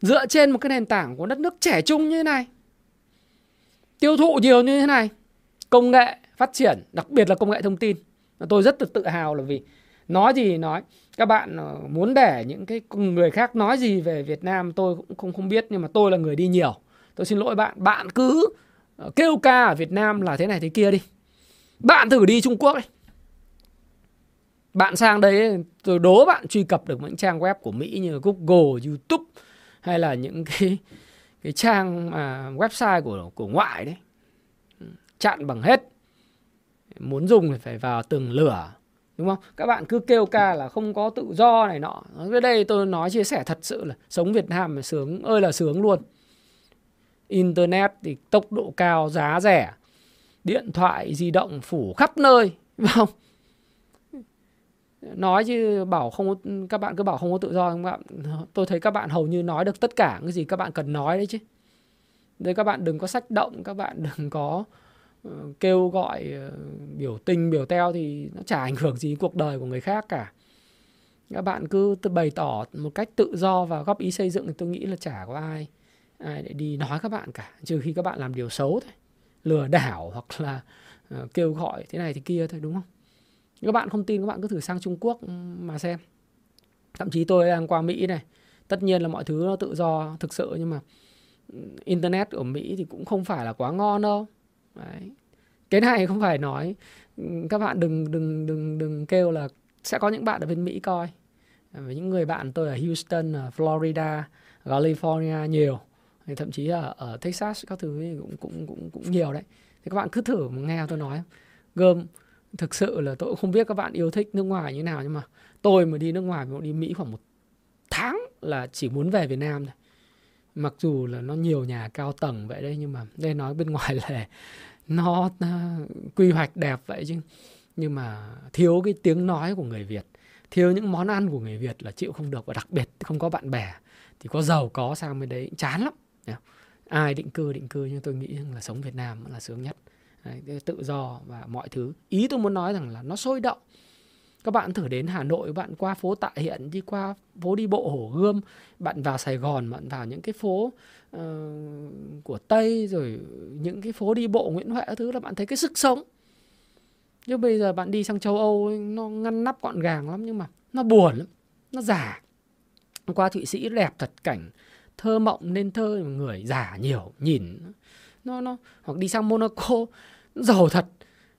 dựa trên một cái nền tảng của đất nước trẻ trung như thế này tiêu thụ nhiều như thế này công nghệ phát triển đặc biệt là công nghệ thông tin. Tôi rất tự hào là vì nói gì nói. Các bạn ờ, muốn để những cái người khác nói gì về Việt Nam tôi cũng không không biết nhưng mà tôi là người đi nhiều. Tôi xin lỗi bạn. Bạn cứ ờ, kêu ca ở Việt Nam là thế này thế kia đi. Bạn thử đi Trung Quốc đi. Bạn sang đấy tôi đố bạn truy cập được những trang web của Mỹ như Google, YouTube hay là những cái cái trang mà website của của ngoại đấy chặn bằng hết. Muốn dùng thì phải vào từng lửa đúng không? Các bạn cứ kêu ca là không có tự do này nọ. Cái đây tôi nói chia sẻ thật sự là sống Việt Nam là sướng ơi là sướng luôn. Internet thì tốc độ cao giá rẻ điện thoại di động phủ khắp nơi đúng không? Nói chứ bảo không các bạn cứ bảo không có tự do các bạn tôi thấy các bạn hầu như nói được tất cả cái gì các bạn cần nói đấy chứ. Đây các bạn đừng có sách động các bạn đừng có uh, Ờ, kêu gọi ờ, biểu tình, biểu teo thì nó chả ảnh hưởng gì cuộc đời của người khác cả. Các bạn cứ bày tỏ một cách tự do và góp ý xây dựng thì tôi nghĩ là chả có ai ai để đi nói các bạn cả. Trừ khi các bạn làm điều xấu thôi, lừa đảo hoặc là ờ, kêu gọi thế này thì kia thôi, đúng không? Các bạn không tin, các bạn cứ thử sang Trung Quốc ừ, mà xem. Thậm chí tôi đang qua Mỹ này, tất nhiên là mọi thứ nó tự do thực sự nhưng mà ừ, internet ở Mỹ thì cũng không phải là quá ngon đâu. Đấy. cái này không phải nói các bạn đừng đừng đừng đừng kêu là sẽ có những bạn ở bên Mỹ coi. Ờ, với những người bạn tôi ở Houston, ở Florida, California nhiều thậm chí là ở Texas các thứ cũng cũng cũng cũng nhiều đấy. Thì các bạn cứ thử nghe tôi nói. Gom thực sự là tôi cũng không biết các bạn yêu thích nước ngoài như nào nhưng mà tôi mà đi nước ngoài mà đi Mỹ khoảng một tháng là chỉ muốn về Việt Nam thôi mặc dù là nó nhiều nhà cao tầng vậy đấy nhưng mà đây nói bên ngoài là nó, nó quy hoạch đẹp vậy chứ. Nhưng mà thiếu cái tiếng nói của người Việt thiếu những món ăn của người Việt là chịu không được. Và đặc biệt không có bạn bè thì có giàu có sang bên đấy chán lắm. Ai định cư định cư nhưng tôi nghĩ là sống Việt Nam là sướng nhất. Đấy, tự do và mọi thứ. Ý tôi muốn nói rằng là nó sôi động các bạn thử đến Hà Nội bạn qua phố Tạ Hiện đi qua phố đi bộ Hồ Gươm bạn vào Sài Gòn bạn vào những cái phố uh, của Tây rồi những cái phố đi bộ Nguyễn Huệ thứ là bạn thấy cái sức sống. Chứ bây giờ bạn đi sang châu Âu nó ngăn nắp gọn gàng lắm nhưng mà nó buồn lắm nó giả qua Thụy Sĩ đẹp thật cảnh thơ mộng nên thơ người giả nhiều nhìn nó nó hoặc đi sang Monaco giàu thật.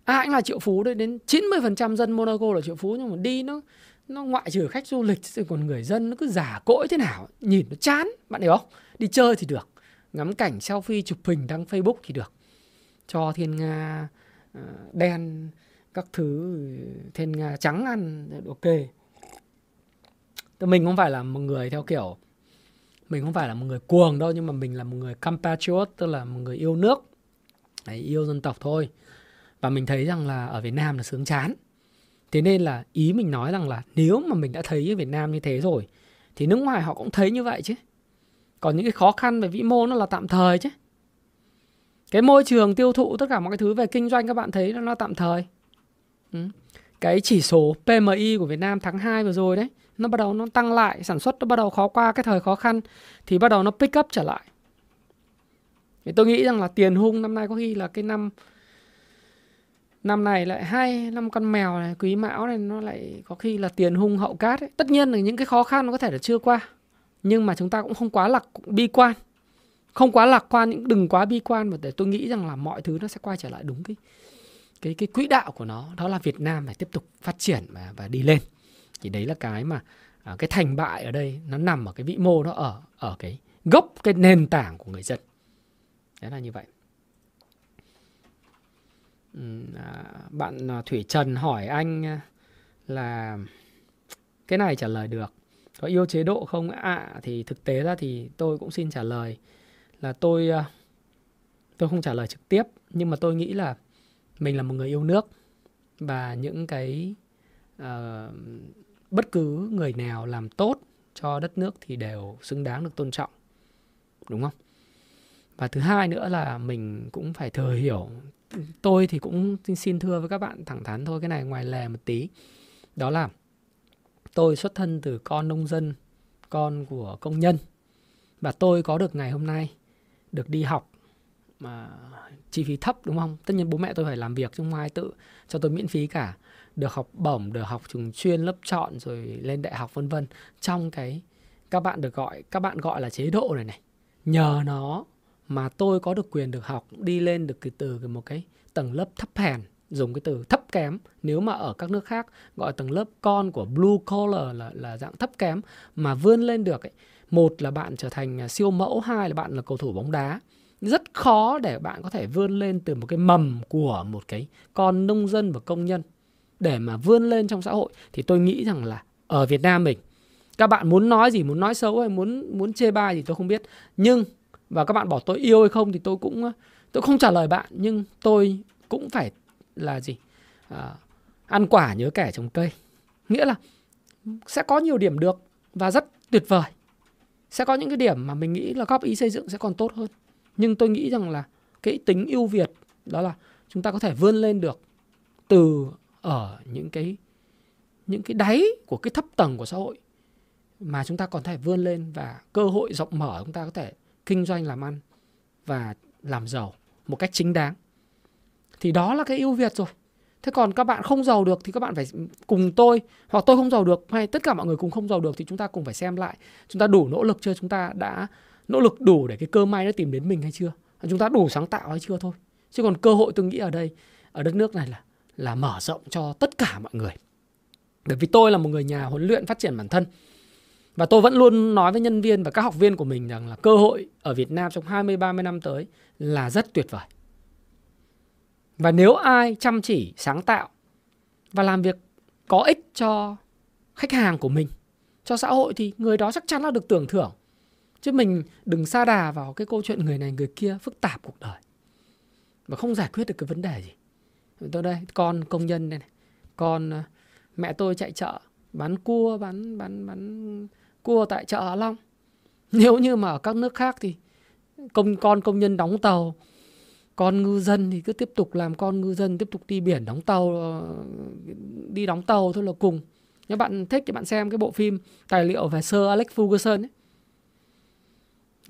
À, ai cũng là triệu phú đấy đến 90% dân Monaco là triệu phú nhưng mà đi nó nó ngoại trừ khách du lịch thì còn người dân nó cứ giả cỗi thế nào nhìn nó chán bạn hiểu không? Đi chơi thì được ngắm cảnh selfie chụp hình đăng Facebook thì được. Cho thiên nga ờ, đen các thứ thiên nga trắng ăn ok. Mình không phải là một người theo kiểu mình không phải là một người cuồng đâu nhưng mà mình là một người compatriot tức là một người yêu nước. Đấy, yêu dân tộc thôi và mình thấy rằng là ở Việt Nam là sướng chán. Thế nên là ý mình nói rằng là nếu mà mình đã thấy ở Việt Nam như thế rồi thì nước ngoài họ cũng thấy như vậy chứ. Còn những cái khó khăn về vĩ mô nó là tạm thời chứ. Cái môi trường tiêu thụ tất cả mọi cái thứ về kinh doanh các bạn thấy nó, nó tạm thời. Ừ. cái chỉ số PMI của Việt Nam tháng 2 vừa rồi đấy nó bắt đầu nó tăng lại sản xuất nó bắt đầu khó qua cái thời khó khăn thì bắt đầu nó pick up trở lại. Thì tôi nghĩ rằng là tiền hung năm nay có khi là cái năm năm này lại hai năm con mèo này, quý mão này, nó lại có khi là tiền hung hậu cát ấy. tất nhiên là những cái khó khăn nó có thể là chưa qua, nhưng mà chúng ta cũng không quá lạc bi quan. Không quá lạc quan, những đừng quá bi quan và để tôi nghĩ rằng là mọi thứ nó sẽ quay trở lại đúng cái cái cái quỹ đạo của nó. Đó là Việt Nam phải tiếp tục phát triển và và đi lên. Thì đấy là cái mà à, cái thành bại ở đây, nó nằm ở cái vĩ mô nó ở ở cái gốc, cái nền tảng của người dân. Đấy là như vậy. À, bạn à, Thủy Trần hỏi anh à, là cái này trả lời được. Có yêu chế độ không? Ạ à, thì thực tế ra thì tôi cũng xin trả lời là tôi tôi không trả lời trực tiếp nhưng mà tôi nghĩ là mình là một người yêu nước và những cái uh, bất cứ người nào làm tốt cho đất nước thì đều xứng đáng được tôn trọng. Đúng không? Và thứ hai nữa là mình cũng phải thừa hiểu tôi thì cũng xin thưa với các bạn thẳng thắn thôi, cái này ngoài lề một tí. Đó là tôi xuất thân từ con nông dân, con của công nhân. Và tôi có được ngày hôm nay được đi học mà chi phí thấp, đúng không? Tất nhiên bố mẹ tôi phải làm việc chứ không ai tự cho tôi miễn phí cả. Được học bổng, được học trường chuyên, lớp chọn, rồi lên đại học, vân vân. Trong cái các bạn được gọi, các bạn gọi là chế độ này này, nhờ nó mà tôi có được quyền được học, đi lên được từ từ một cái tầng lớp thấp hèn, dùng cái từ thấp kém nếu mà ở các nước khác gọi tầng lớp con của blue collar là là dạng thấp kém mà vươn lên được ấy. một là bạn trở thành siêu mẫu, hai là bạn là cầu thủ bóng đá, rất khó để bạn có thể vươn lên từ một cái mầm của một cái con nông dân và công nhân để mà vươn lên trong xã hội thì tôi nghĩ rằng là ở Việt Nam mình, các bạn muốn nói gì, muốn nói xấu hay muốn muốn chê bai thì tôi không biết nhưng và các bạn bảo tôi yêu hay không thì tôi cũng ờ, tôi không trả lời bạn nhưng tôi cũng phải là gì? À, ăn quả nhớ kẻ trồng cây. Nghĩa là sẽ có nhiều điểm được và rất tuyệt vời. Sẽ có những cái điểm mà mình nghĩ là góp ý xây dựng sẽ còn tốt hơn. Nhưng tôi nghĩ rằng là cái tính ưu việt đó là chúng ta có thể vươn lên được từ ở những cái những cái đáy của cái thấp tầng của xã hội mà chúng ta còn thể vươn lên và cơ hội rộng mở chúng ta có thể kinh doanh, làm ăn và làm giàu một cách chính đáng. Thì đó là cái ưu việt rồi. Thế còn các bạn không giàu được thì các bạn phải cùng tôi, hoặc tôi không giàu được hay tất cả mọi người cùng không giàu được thì chúng ta cùng phải xem lại. Chúng ta đủ nỗ lực chưa? Chúng ta đã nỗ lực đủ để cái cơ may nó tìm đến mình hay chưa? Chúng ta đủ sáng tạo hay chưa thôi? Chứ còn cơ hội tôi nghĩ ở đây, ở đất nước này là là mở rộng cho tất cả mọi người. Bởi vì tôi là một người nhà huấn luyện phát triển bản thân và tôi vẫn luôn nói với nhân viên và các học viên của mình rằng là cơ hội ở Việt Nam trong 20 30 năm tới là rất tuyệt vời. Và nếu ai chăm chỉ, sáng tạo và làm việc có ích cho khách hàng của mình, cho xã hội thì người đó chắc chắn là được tưởng thưởng. Chứ mình đừng xa đà vào cái câu chuyện người này người kia phức tạp cuộc đời. Và không giải quyết được cái vấn đề gì. Tôi đây, con công nhân đây này. Con ờ, mẹ tôi chạy chợ bán cua, bán bán bán cua tại chợ Hạ Long. Nếu như mà ở các nước khác thì công con công nhân đóng tàu con ngư dân thì cứ tiếp tục làm con ngư dân tiếp tục đi biển đóng tàu ờ, đi đóng tàu thôi là cùng nếu bạn thích thì bạn xem cái bộ phim tài liệu về Sir Alex Ferguson ấy.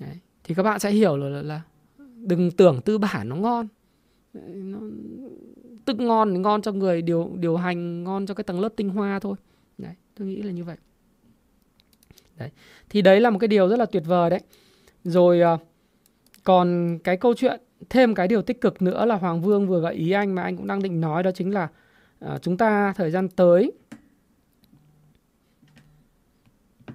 Đấy. thì các bạn sẽ hiểu là, là, là đừng tưởng tư bản nó ngon nó, tức ngon thì ngon cho người điều điều hành ngon cho cái tầng lớp tinh hoa thôi đấy tôi nghĩ là như vậy đấy thì đấy là một cái điều rất là tuyệt vời đấy rồi ờ, còn cái câu chuyện thêm cái điều tích cực nữa là Hoàng Vương vừa gợi ý anh mà anh cũng đang định nói đó chính là uh, chúng ta thời gian tới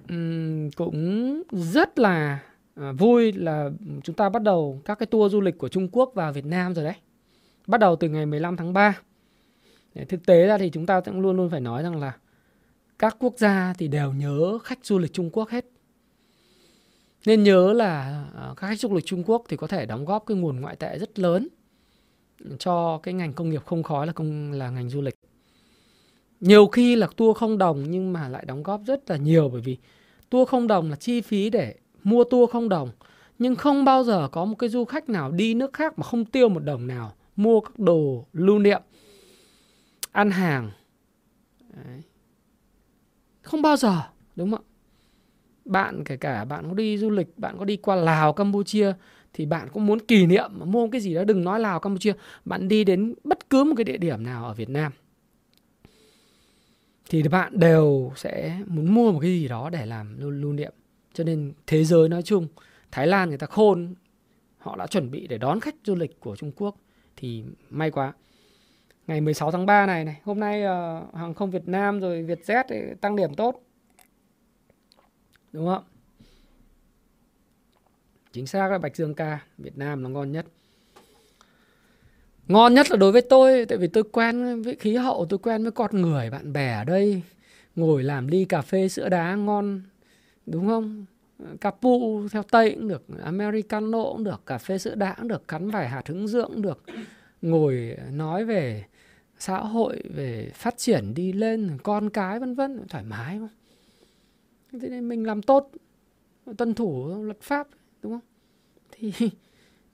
um, cũng rất là uh, vui là chúng ta bắt đầu các cái tour du lịch của Trung Quốc vào Việt Nam rồi đấy. Bắt đầu từ ngày 15 tháng 3. Để thực tế ra thì chúng ta cũng luôn luôn phải nói rằng là các quốc gia thì đều nhớ khách du lịch Trung Quốc hết nên nhớ là à, các khách du lịch Trung Quốc thì có thể đóng góp cái nguồn ngoại tệ rất lớn cho cái ngành công nghiệp không khói là công, là ngành du lịch. Nhiều khi là tour không đồng nhưng mà lại đóng góp rất là nhiều, bởi vì tour không đồng là chi phí để mua tour không đồng nhưng không bao giờ có một cái du khách nào đi nước khác mà không tiêu một đồng nào mua các đồ lưu niệm, ăn hàng Đấy không bao giờ. Đúng không ạ. Bạn kể cả bạn có đi du lịch bạn có đi qua lào campuchia thì bạn cũng muốn kỷ niệm mà mua cái gì đó đừng nói lào campuchia. Bạn đi đến bất cứ một cái địa điểm nào ở việt nam thì bạn đều sẽ muốn mua một cái gì đó để làm lưu, lưu niệm. Cho nên thế giới nói chung thái lan người ta khôn họ đã chuẩn bị để đón khách du lịch của trung quốc thì may quá ngày 16 tháng 3 này này hôm nay uh, hàng không Việt Nam rồi Vietjet tăng điểm tốt. Đúng không? Chính xác là bạch dương ca việt nam nó ngon nhất. Ngon nhất là đối với tôi tại vì tôi quen với khí hậu tôi quen với con người bạn bè ở đây ngồi làm ly cà phê sữa đá ngon đúng không? Capu theo tây cũng được americano cũng được cà phê sữa đá cũng được cắn vài hạt hướng dưỡng cũng được. Ngồi nói về xã hội về phát triển đi lên con cái vân vân thoải mái không? Thế nên mình làm tốt tuân thủ luật pháp đúng không? Thì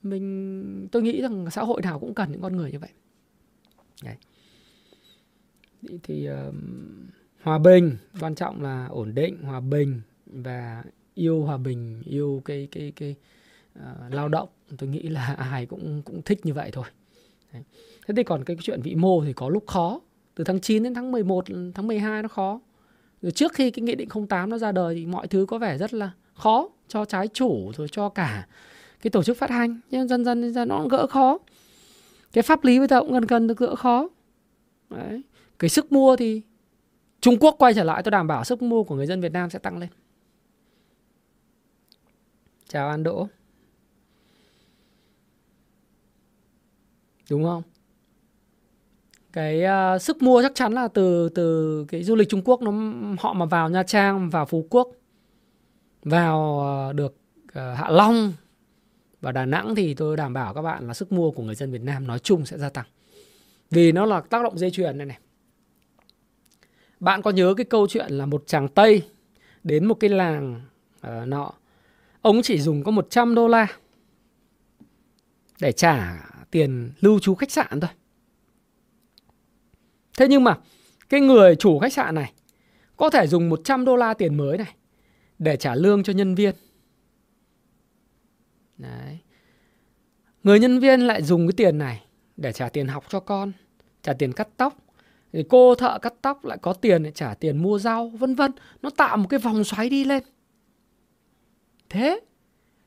mình tôi nghĩ rằng xã hội nào cũng cần những con người như vậy. Đấy. thì, thì uh, hòa bình quan trọng là ổn định hòa bình và yêu hòa bình yêu cái cái cái uh, lao động. Tôi nghĩ là ai cũng cũng thích như vậy thôi. Đấy thế thì còn cái chuyện vĩ mô thì có lúc khó. Từ tháng 9 đến tháng 11 tháng 12 nó khó. Rồi trước khi cái nghị định 08 nó ra đời thì mọi thứ có vẻ rất là khó cho trái chủ rồi cho cả cái tổ chức phát hành. Nhưng dần dần dần nó cũng gỡ khó. Cái pháp lý bây giờ cũng gần gần được gỡ khó. Đấy. cái sức mua thì Trung Quốc quay trở lại, tôi đảm bảo sức mua của người dân Việt Nam sẽ tăng lên. Chào An Đỗ. Đúng không? Cái uh, sức mua chắc chắn là từ từ cái du lịch Trung Quốc nó họ mà vào Nha Trang vào Phú Quốc vào uh, được uh, Hạ Long và Đà Nẵng thì tôi đảm bảo các bạn là sức mua của người dân Việt Nam nói chung sẽ gia tăng. Vì nó là tác động dây chuyền này này. Bạn có nhớ cái câu chuyện là một chàng Tây đến một cái làng uh, nọ ông chỉ dùng có 100 đô la để trả tiền lưu trú khách sạn thôi. Thế nhưng mà cái người chủ khách sạn này có thể dùng 100 đô la tiền mới này để trả lương cho nhân viên. Đấy. Người nhân viên lại dùng cái tiền này để trả tiền học cho con, trả tiền cắt tóc. Thì cô thợ cắt tóc lại có tiền để trả tiền mua rau, vân vân. Nó tạo một cái vòng xoáy đi lên. Thế,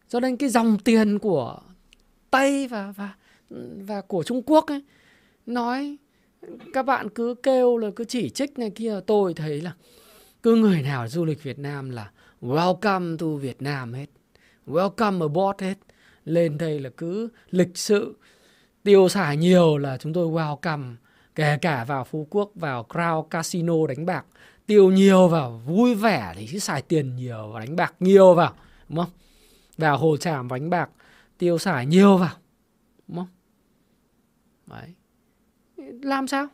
cho nên cái dòng tiền của Tây và và và của Trung Quốc ấy nói các bạn cứ kêu là, cứ chỉ trích này kia. Tôi thấy là cứ người nào du lịch Việt Nam là welcome to Việt Nam hết. Welcome aboard hết. Lên đây là cứ lịch sự tiêu xài nhiều là chúng tôi welcome, kể cả vào Phú Quốc, vào Crown Casino đánh bạc. Tiêu nhiều vào vui vẻ thì cứ xài tiền nhiều và đánh bạc nhiều vào, đúng không? Vào hồ tràm đánh bạc, tiêu xài nhiều vào, đúng không? Đấy làm sao?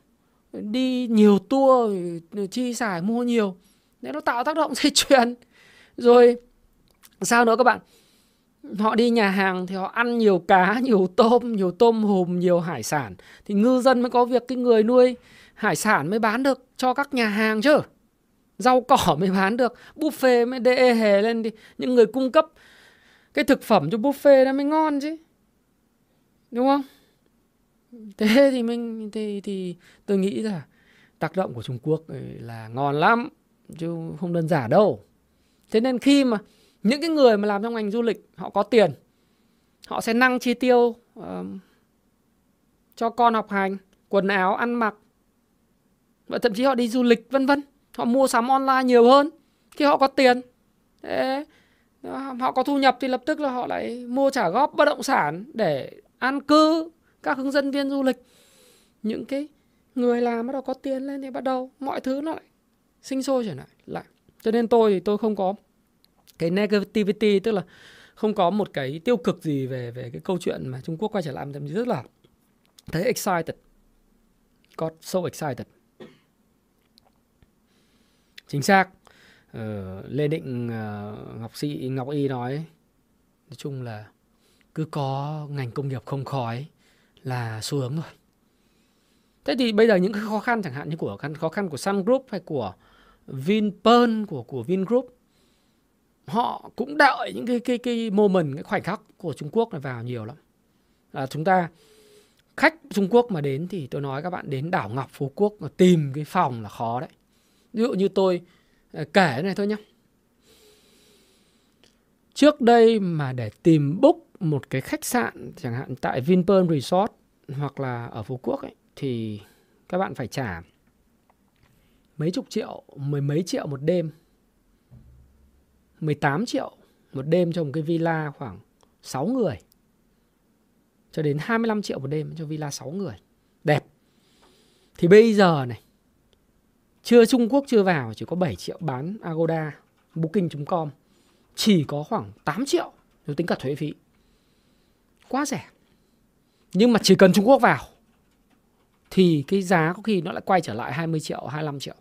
Đi nhiều tour, chi xài mua nhiều. Để nó tạo tác động dây chuyền. Rồi, sao nữa các bạn? Họ đi nhà hàng thì họ ăn nhiều cá, nhiều tôm nhiều tôm hùm, nhiều hải sản. Thì ngư dân mới có việc cái người nuôi hải sản mới bán được cho các nhà hàng chứ. Rau cỏ mới bán được, buffet mới đê hề lên thì những người cung cấp cái thực phẩm cho buffet nó mới ngon chứ. Đúng không? Thế thì mình thì thì tôi nghĩ là tác động của Trung Quốc ừ, là ngon lắm chứ không đơn giản đâu. Thế nên khi mà những cái người mà làm trong ngành du lịch họ có tiền họ sẽ năng chi tiêu uh, cho con học hành quần áo ăn mặc và thậm chí họ đi du lịch vân vân. Họ mua sắm online nhiều hơn khi họ có tiền. Thế, họ có thu nhập thì lập tức là họ lại mua trả góp bất động sản để an cư các hướng dẫn viên du lịch. Những cái người làm bắt đầu có tiền lên thì bắt đầu mọi thứ nó lại sinh sôi trở lại lại. Cho nên tôi thì tôi không có cái negativity tức là không có một cái tiêu cực gì về về cái câu chuyện mà Trung Quốc quay trở lại thậm chí rất là thấy excited. Got so excited. Chính xác. Uh, Lê Định uh, Ngọc Sĩ Ngọc Y nói nói chung là cứ có ngành công nghiệp không khói là xu hướng rồi. Thế thì bây giờ những cái khó khăn chẳng hạn như của khó khăn của Sun Group hay của Vinpearl, của của Vingroup, họ cũng đợi những cái cái cái moment, cái khoảnh khắc của Trung Quốc này vào nhiều lắm. Là chúng ta, khách Trung Quốc mà đến thì tôi nói các bạn đến đảo Ngọc Phú Quốc mà tìm cái phòng là khó đấy. Ví dụ như tôi à, kể này thôi nhé trước đây mà để tìm book một cái khách sạn chẳng hạn tại Vinpearl Resort hoặc là ở Phú Quốc ấy, thì các bạn phải trả mấy chục triệu, mười mấy triệu một đêm. 18 triệu một đêm cho một cái villa khoảng 6 người. Cho đến 25 triệu một đêm cho villa 6 người. Đẹp. Thì bây giờ này, chưa Trung Quốc chưa vào, chỉ có 7 triệu bán Agoda, Booking.com. Chỉ có khoảng 8 triệu nếu tính cả thuế phí quá rẻ nhưng mà chỉ cần Trung Quốc vào thì cái giá có khi nó lại quay trở lại 20 triệu, 25 triệu.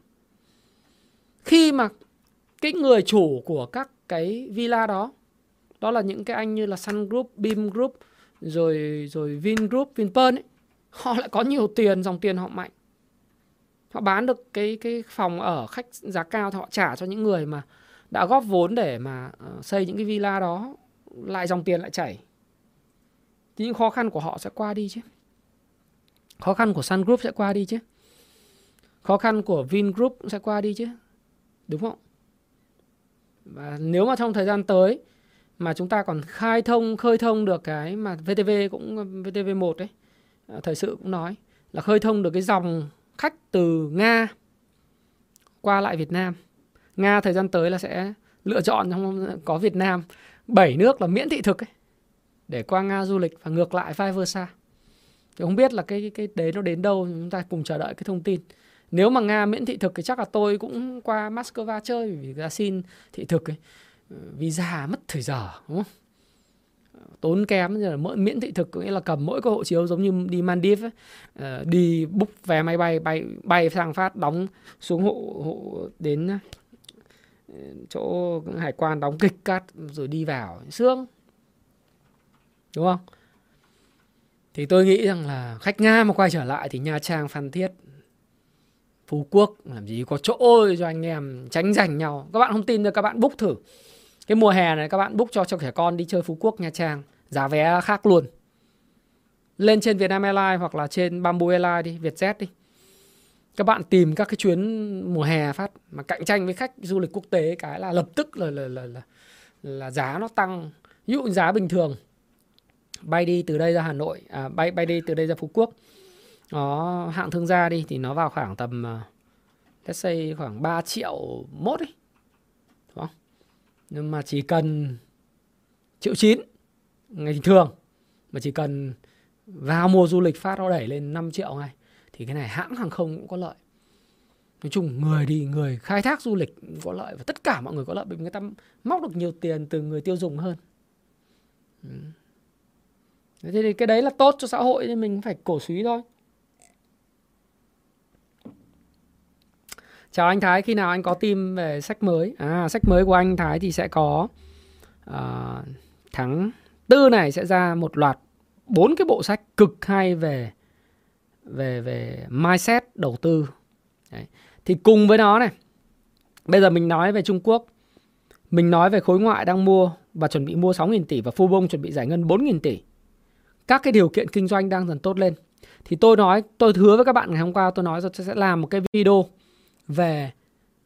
Khi mà cái người chủ của các cái villa đó đó là những cái anh như là Sun Group, Beam Group rồi rồi Vin Group, Vinpearl ấy, họ lại có nhiều tiền, dòng tiền họ mạnh. Họ bán được cái cái phòng ở khách giá cao thì họ trả cho những người mà đã góp vốn để mà ờ, xây những cái villa đó lại dòng tiền lại chảy. Thì những khó khăn của họ sẽ qua đi chứ. Khó khăn của Sun Group sẽ qua đi chứ. Khó khăn của Vin Group sẽ qua đi chứ. Đúng không? Và nếu mà trong thời gian tới mà chúng ta còn khai thông khơi thông được cái mà VTV cũng VTV1 đấy à, thời sự cũng nói là khơi thông được cái dòng khách từ Nga qua lại Việt Nam. Nga thời gian tới là sẽ lựa chọn trong có Việt Nam bảy nước là miễn thị thực ấy, để qua Nga du lịch và ngược lại vice versa. Thì không biết là cái cái đấy nó đến đâu chúng ta cùng chờ đợi cái thông tin. Nếu mà Nga miễn thị thực thì chắc là tôi cũng qua Moscow chơi vì ra xin thị thực ấy ừ, visa mất thời giờ đúng không? tốn kém là miễn thị thực có nghĩa là cầm mỗi cái hộ chiếu giống như đi Maldives ấy, ờ, đi book vé máy bay bay bay sang phát đóng xuống hộ hộ đến ờ, chỗ hải quan đóng kịch cắt rồi đi vào xương đúng không? Thì tôi nghĩ rằng là khách nga mà quay trở lại thì nha trang phan thiết phú quốc làm gì có chỗ cho anh em tránh giành nhau. Các bạn không tin thì các bạn book thử. Cái mùa hè này các bạn book cho cho trẻ con đi chơi Phú Quốc Nha Trang giá vé khác luôn. Lên trên Vietnam Airlines hoặc là trên Bamboo Airlines đi Vietjet đi. Các bạn tìm các cái chuyến mùa hè phát mà cạnh tranh với khách du lịch quốc tế cái là lập tức là là là là, là giá nó tăng. Ví dụ giá bình thường bay đi từ đây ra Hà Nội à, bay bay đi từ đây ra Phú Quốc. Nó hạng thương gia đi thì nó vào khoảng tầm à, let's say khoảng 3 triệu mốt ấy nhưng mà chỉ cần triệu chín ngày thường mà chỉ cần vào mùa du lịch phát nó đẩy lên 5 triệu ngay thì cái này hãng hàng không cũng có lợi. Nói chung người đi người khai thác du lịch cũng có lợi và tất cả mọi người có lợi bởi vì người ta móc được nhiều tiền từ người tiêu dùng hơn. Ừ thế thì cái đấy là tốt cho xã hội nên mình phải cổ suý thôi Chào anh Thái, khi nào anh có team về sách mới? À, sách mới của anh Thái thì sẽ có uh, tháng tư này sẽ ra một loạt bốn cái bộ sách cực hay về về về mindset đầu tư. Đấy. Thì cùng với nó này, bây giờ mình nói về Trung Quốc, mình nói về khối ngoại đang mua và chuẩn bị mua 6.000 tỷ và Phu Bông chuẩn bị giải ngân 4.000 tỷ. Các cái điều kiện kinh doanh đang dần tốt lên. Thì tôi nói, tôi hứa với các bạn ngày hôm qua tôi nói tôi sẽ làm một cái video về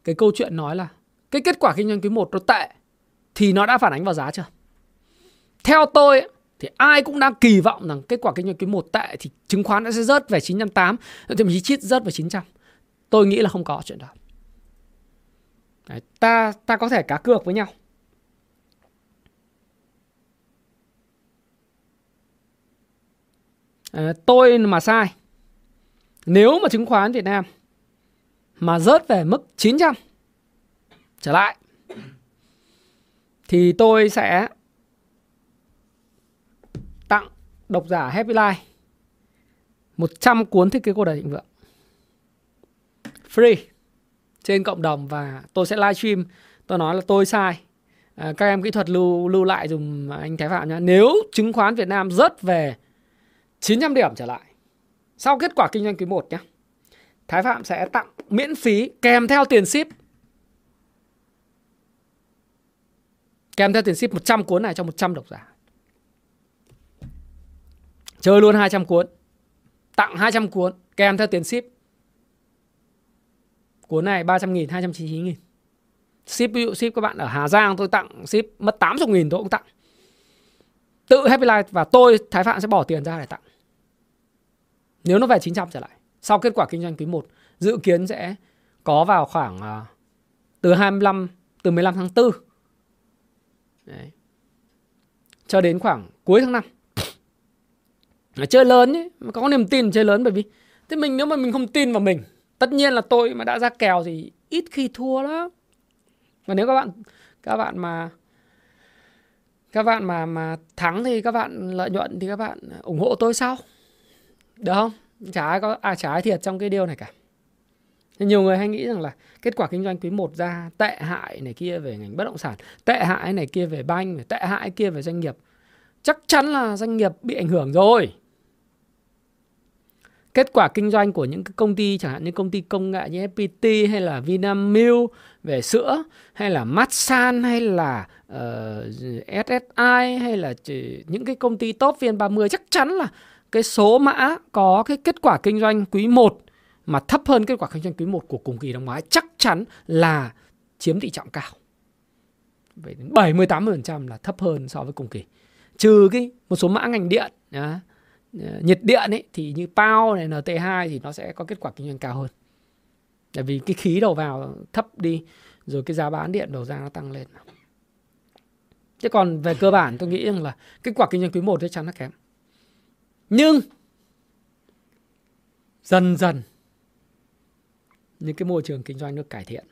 cái câu chuyện nói là cái kết quả kinh doanh quý 1 nó tệ thì nó đã phản ánh vào giá chưa? Theo tôi thì ai cũng đang kỳ vọng rằng kết quả kinh doanh quý 1 tệ thì chứng khoán nó sẽ rớt về 980, thậm chí chít rớt về 900. Tôi nghĩ là không có chuyện đó. Đấy, ta ta có thể cá cược với nhau. Ờ, tôi mà sai. Nếu mà chứng khoán Việt Nam mà rớt về mức 900 trở lại thì tôi sẽ tặng độc giả Happy Life 100 cuốn thiết kế cuộc đời thịnh vượng. Free trên cộng đồng và tôi sẽ live stream tôi nói là tôi sai. À, các em kỹ thuật lưu lưu lại dùng anh Thái Phạm nhé nếu chứng khoán Việt Nam rớt về 900 điểm trở lại sau kết quả kinh doanh quý 1 nhé Thái Phạm sẽ tặng miễn phí kèm theo tiền ship. Kèm theo tiền ship 100 cuốn này cho 100 độc giả. Chơi luôn 200 cuốn. Tặng 200 cuốn kèm theo tiền ship. Cuốn này 300 nghìn, 299 nghìn. Ship ví dụ ship các bạn ở Hà Giang tôi tặng ship mất 80 nghìn tôi cũng tặng. Tự Happy Life và tôi Thái Phạm sẽ bỏ tiền ra để tặng. Nếu nó về 900 trở lại sau kết quả kinh doanh quý 1 dự kiến sẽ có vào khoảng uh, từ 25 từ 15 tháng 4 Đấy. cho đến khoảng cuối tháng 5 chơi lớn ấy, có niềm tin chơi lớn bởi vì thế mình nếu mà mình không tin vào mình tất nhiên là tôi mà đã ra kèo thì ít khi thua lắm. Và nếu các bạn các bạn mà các bạn mà mà thắng thì các bạn lợi nhuận thì các bạn ủng hộ tôi sau được không? Chả ai có à chả ai thiệt trong cái điều này cả. Nhiều người hay nghĩ rằng là kết quả kinh doanh quý 1 ra tệ hại này kia về ngành bất động sản tệ hại này kia về banh tệ hại kia về doanh nghiệp. Chắc chắn là doanh nghiệp bị ảnh hưởng rồi. Kết quả kinh doanh của những cái công ty chẳng hạn như công ty công nghệ như FPT hay là Vinamilk về sữa hay là Masan hay là ờ, uh, SSI hay là những cái công ty top VN30 chắc chắn là cái số mã có cái kết quả kinh doanh quý 1 mà thấp hơn kết quả kinh doanh quý 1 của cùng kỳ năm ngoái chắc chắn là chiếm tỷ trọng cao. Vậy đến 70 80% là thấp hơn so với cùng kỳ. Trừ cái một số mã ngành điện nhá, nhiệt điện ấy thì như PAO này NT2 thì nó sẽ có kết quả kinh doanh cao hơn. Tại vì cái khí đầu vào thấp đi rồi cái giá bán điện đầu ra nó tăng lên. Thế còn về cơ bản tôi nghĩ rằng là kết quả kinh doanh quý 1 chắc chắn là kém. Nhưng dần dần những cái môi trường kinh doanh được cải thiện.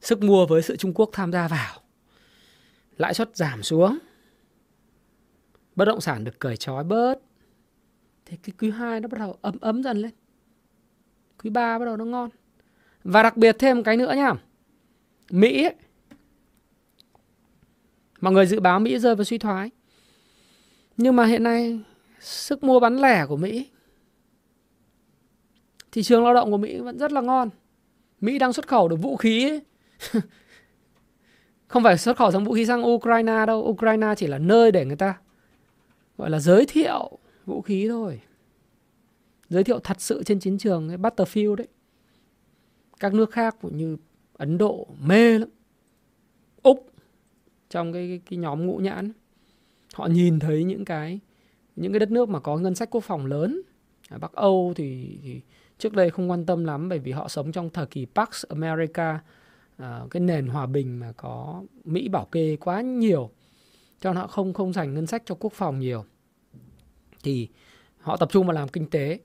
Sức mua với sự Trung Quốc tham gia vào. Lãi suất giảm xuống. Bất động sản được cởi trói bớt. Thì cái quý 2 nó bắt đầu ấm ấm dần lên. Quý 3 bắt đầu nó ngon. Và đặc biệt thêm cái nữa nha. Mỹ ấy, Mọi người dự báo Mỹ rơi vào suy thoái. Nhưng mà hiện nay sức mua bán lẻ của Mỹ thị trường lao động của Mỹ vẫn rất là ngon. Mỹ đang xuất khẩu được vũ khí ấy. Không phải xuất khẩu sang vũ khí sang Ukraine đâu. Ukraine chỉ là nơi để người ta gọi là giới thiệu vũ khí thôi. Giới thiệu thật sự trên chiến trường cái battlefield đấy. Các nước khác cũng như Ấn Độ mê lắm. Úc trong cái, cái, cái nhóm ngũ nhãn họ nhìn thấy những cái những cái đất nước mà có ngân sách quốc phòng lớn ở Bắc Âu thì, thì trước đây không quan tâm lắm bởi vì họ sống trong thời kỳ Pax America uh, cái nền hòa bình mà có Mỹ bảo kê quá nhiều cho nên họ không không dành ngân sách cho quốc phòng nhiều. Thì họ tập trung vào làm kinh tế.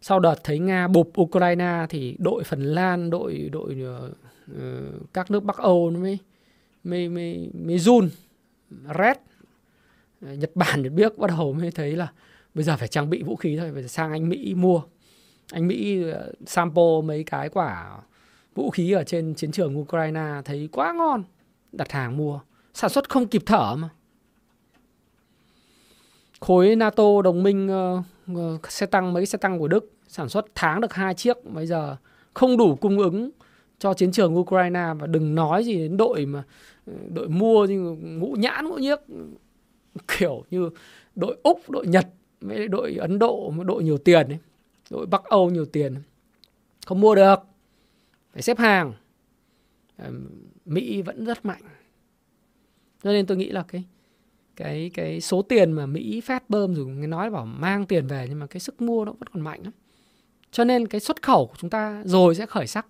Sau đợt thấy Nga bụp Ukraine thì đội Phần Lan đội đội uh, các nước Bắc Âu nó mới mới mới mới run red. Nhật Bản được biết bắt đầu mới thấy là bây giờ phải trang bị vũ khí thôi phải sang anh Mỹ mua. Anh Mỹ ờ, sample mấy cái quả vũ khí ở trên chiến trường Ukraine thấy quá ngon đặt hàng mua. Sản xuất không kịp thở mà. Khối NATO đồng minh uh, xe tăng mấy xe tăng của Đức sản xuất tháng được hai chiếc bây giờ không đủ cung ứng cho chiến trường Ukraine. Và đừng nói gì đến đội mà đội mua như ngũ nhãn ngũ nhiếc kiểu như đội Úc, đội Nhật với đội Ấn Độ đội nhiều tiền ấy, đội Bắc Âu nhiều tiền không mua được phải xếp hàng. Mỹ vẫn rất mạnh. Cho nên tôi nghĩ là cái cái cái số tiền mà Mỹ phát bơm rồi nghe nói bảo mang tiền về nhưng mà cái sức mua nó vẫn còn mạnh lắm. Cho nên cái xuất khẩu của chúng ta rồi sẽ khởi sắc.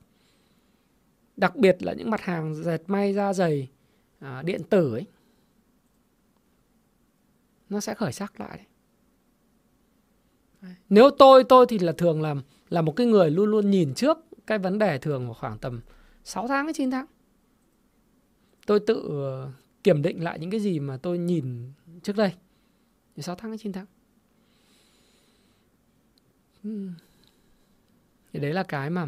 Đặc biệt là những mặt hàng dệt may da dày à, điện tử ấy nó sẽ khởi sắc lại đấy. Nếu tôi tôi thì là thường là là một cái người luôn luôn nhìn trước cái vấn đề thường vào khoảng tầm 6 tháng đến 9 tháng. Tôi tự ờ, kiểm định lại những cái gì mà tôi nhìn trước đây. 6 tháng đến 9 tháng. Thì đấy là cái mà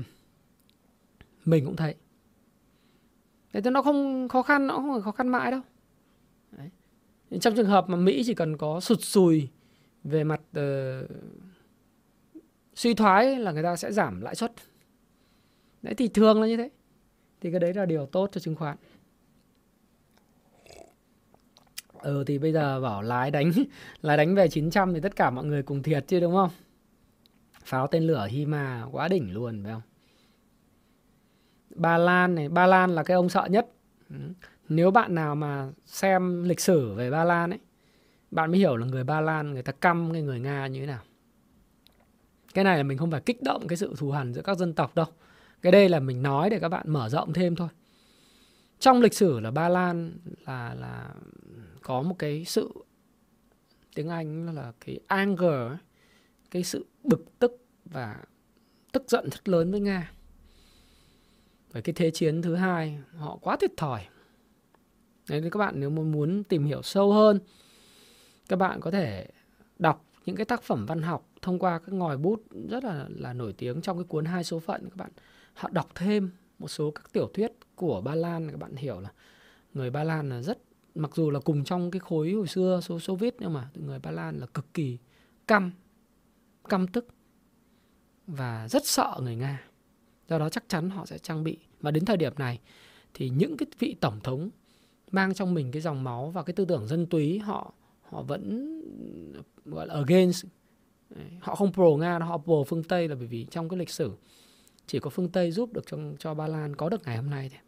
mình cũng thấy. Thế nó không khó khăn, nó không phải khó khăn mãi đâu. Trong trường hợp mà Mỹ chỉ cần có sụt sùi về mặt uh, suy thoái là người ta sẽ giảm lãi suất. Đấy thì thường là như thế. Thì cái đấy là điều tốt cho chứng khoán. Ừ thì bây giờ bảo lái đánh lái đánh về 900 thì tất cả mọi người cùng thiệt chứ đúng không? Pháo tên lửa Hima quá đỉnh luôn phải không? Ba Lan này, Ba Lan là cái ông sợ nhất. Ừ. Nếu bạn nào mà xem lịch sử về Ba Lan ấy, bạn mới hiểu là người Ba Lan người ta căm cái người Nga như thế nào. Cái này là mình không phải kích động cái sự thù hằn giữa các dân tộc đâu. Cái đây là mình nói để các bạn mở rộng thêm thôi. Trong lịch sử là Ba Lan là là có một cái sự tiếng Anh là cái anger, cái sự bực tức và tức giận rất lớn với Nga. Với cái thế chiến thứ hai họ quá thiệt thòi. Đấy, thì các bạn nếu muốn tìm hiểu sâu hơn, các bạn có thể đọc những cái tác phẩm văn học thông qua các ngòi bút rất là là nổi tiếng trong cái cuốn hai số phận. Các bạn, họ đọc thêm một số các tiểu thuyết của Ba Lan. Các bạn hiểu là người Ba Lan là rất, mặc dù là cùng trong cái khối hồi xưa số Xô Viết, nhưng mà người Ba Lan là cực kỳ căm căm tức và rất sợ người Nga. Do đó chắc chắn họ sẽ trang bị. Và đến thời điểm này thì những cái vị tổng thống mang trong mình cái dòng máu và cái tư tưởng dân túy họ họ vẫn gọi là against họ không pro nga họ pro phương tây là bởi vì trong cái lịch sử chỉ có phương tây giúp được cho cho ba lan có được ngày hôm nay thôi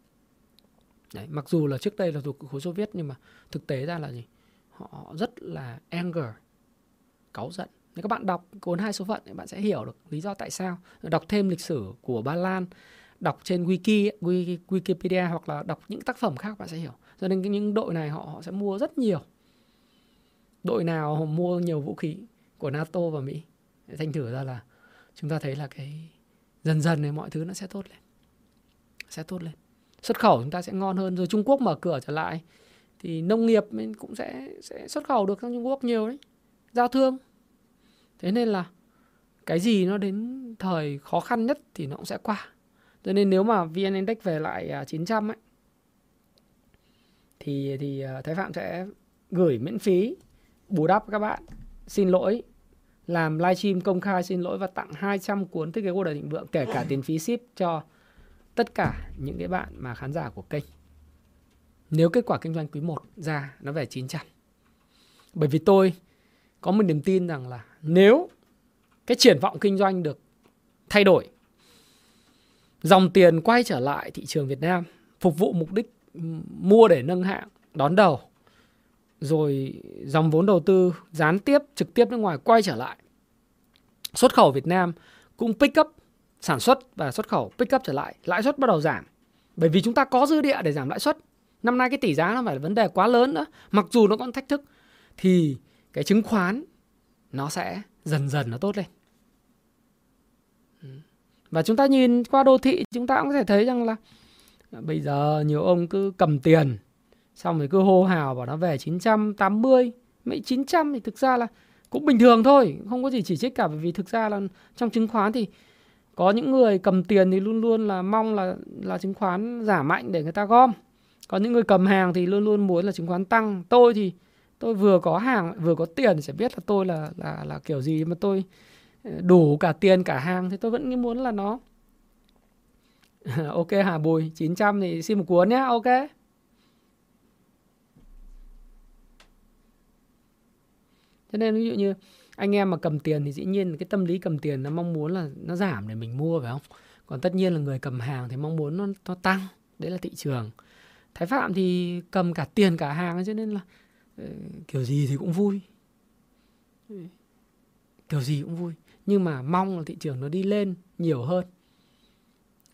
Đấy, mặc dù là trước đây là thuộc khối Xô Viết nhưng mà thực tế ra là gì? Họ rất là anger, cáu giận. Nếu các bạn đọc cuốn hai số phận thì bạn sẽ hiểu được lý do tại sao. Đọc thêm lịch sử của Ba Lan, đọc trên wiki, Wikipedia hoặc là đọc những tác phẩm khác bạn sẽ hiểu. Cho nên những đội này họ họ sẽ mua rất nhiều. Đội nào họ mua nhiều vũ khí của NATO và Mỹ. Thành thử ra là chúng ta thấy là cái dần dần này mọi thứ nó sẽ tốt lên. Sẽ tốt lên xuất khẩu chúng ta sẽ ngon hơn rồi Trung Quốc mở cửa trở lại, thì nông nghiệp cũng sẽ sẽ xuất khẩu được sang Trung Quốc nhiều đấy giao thương thế nên là cái gì nó đến thời khó khăn nhất thì nó cũng sẽ qua cho nên nếu mà VN Index về lại à, 900 ấy thì thì à, Thái Phạm sẽ gửi miễn phí, bù đắp các bạn. Xin lỗi. Làm livestream công khai xin lỗi và tặng 200 cuốn thiết kế cuộc đời thịnh vượng, kể cả tiền phí ship cho tất cả những cái bạn mà khán giả của kênh. Nếu kết quả kinh doanh quý 1 ra, nó về 900 bởi vì tôi có một niềm tin rằng là nếu cái triển vọng kinh doanh được thay đổi, dòng tiền quay trở lại thị trường Việt Nam, phục vụ mục đích mua để nâng hạng đón đầu rồi dòng vốn đầu tư gián tiếp trực tiếp nước ngoài quay trở lại xuất khẩu Việt Nam cũng pick up sản xuất và xuất khẩu pick up trở lại, lãi suất bắt đầu giảm. Bởi vì chúng ta có dư địa để giảm lãi suất. Năm nay cái tỷ giá nó phải là vấn đề quá lớn nữa. Mặc dù nó còn thách thức thì cái chứng khoán nó sẽ dần dần nó tốt lên. Và chúng ta nhìn qua đô thị chúng ta cũng có thể thấy rằng là Ờ, bây giờ nhiều ông cứ cầm tiền, xong rồi cứ hô hào bảo nó về 980 mấy 900 thì thực ra là cũng bình thường thôi, không có gì chỉ trích cả, bởi vì thực ra là trong chứng khoán thì có những người cầm tiền thì luôn luôn là mong là là chứng khoán giảm mạnh để người ta gom. Có những người cầm hàng thì luôn luôn muốn là chứng khoán tăng. Tôi thì, tôi vừa có hàng, vừa có tiền thì sẽ biết là tôi là là là kiểu gì mà tôi ờ, đủ cả tiền cả hàng thì tôi vẫn muốn là nó ok Hà Bùi 900 thì xin một cuốn nhé ok. Cho nên ví dụ như anh em mà cầm tiền thì dĩ nhiên cái tâm lý cầm tiền nó mong muốn là nó giảm để mình mua phải không? Còn tất nhiên là người cầm hàng thì mong muốn nó, nó tăng đấy là thị trường. Thái phạm thì cầm cả tiền cả hàng cho nên là uh, kiểu gì thì cũng vui. Kiểu gì cũng vui. Nhưng mà mong là thị trường nó đi lên nhiều hơn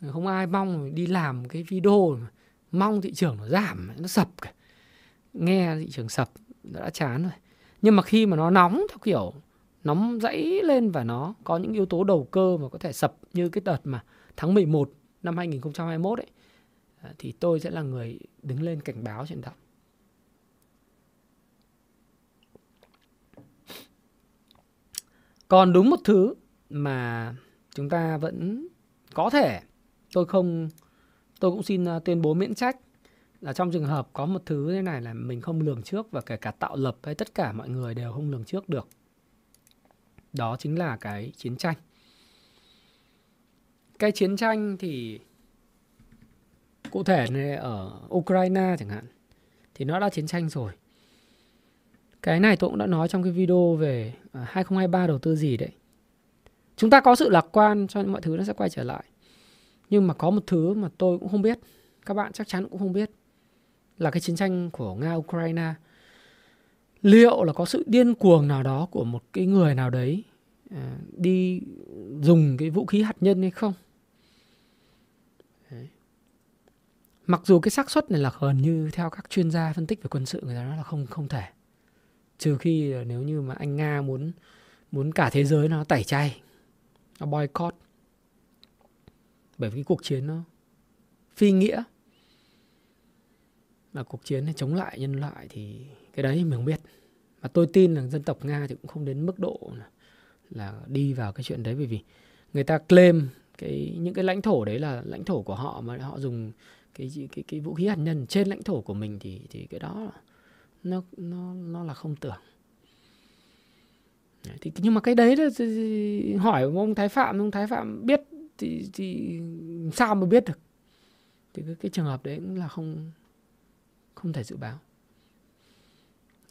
không ai mong đi làm cái video mà mong thị trường nó giảm, nó sập cả nghe thị trường sập đã chán rồi nhưng mà khi mà nó nóng theo kiểu nóng dãy lên và nó có những yếu tố đầu cơ mà có thể sập như cái đợt mà tháng 11 năm 2021 ấy à, thì tôi sẽ là người đứng lên cảnh báo trên đó. Còn đúng một thứ mà chúng ta vẫn có thể tôi không, tôi cũng xin à, tuyên bố miễn trách là trong trường hợp có một thứ thế này là mình không lường trước và kể cả tạo lập hay tất cả mọi người đều không lường trước được. Đó chính là cái chiến tranh. Cái chiến tranh thì cụ thể này ở Ukraine chẳng hạn, thì nó đã chiến tranh rồi. Cái này tôi cũng đã nói trong cái video về à, 2023 đầu tư gì đấy. Chúng ta có sự lạc quan cho mọi thứ nó sẽ quay trở lại nhưng mà có một thứ mà tôi cũng không biết, các bạn chắc chắn cũng không biết, là cái chiến tranh của nga, ukraine. Liệu là có sự điên cuồng nào đó của một cái người nào đấy à, đi dùng cái vũ khí hạt nhân hay không? Đấy. mặc dù cái xác suất này là gần như theo các chuyên gia phân tích về quân sự, người ta nói là không không thể. Trừ khi nếu như mà anh nga muốn muốn cả thế giới nó tẩy chay, nó boycott bởi vì cái cuộc chiến nó phi nghĩa. Mà cuộc chiến này chống lại nhân loại thì cái đấy mình không biết. Mà tôi tin là dân tộc nga thì cũng không đến mức độ là đi vào cái chuyện đấy. Bởi vì người ta claim cái, những cái lãnh thổ đấy là lãnh thổ của họ, mà họ dùng cái cái cái vũ khí hạt nhân trên lãnh thổ của mình thì thì cái đó nó nó nó là không tưởng. Thì, nhưng mà cái đấy là hỏi ông thái phạm, ông thái phạm biết thì thì sao mà biết được? Thì cái, cái trường hợp đấy cũng là không không thể dự báo.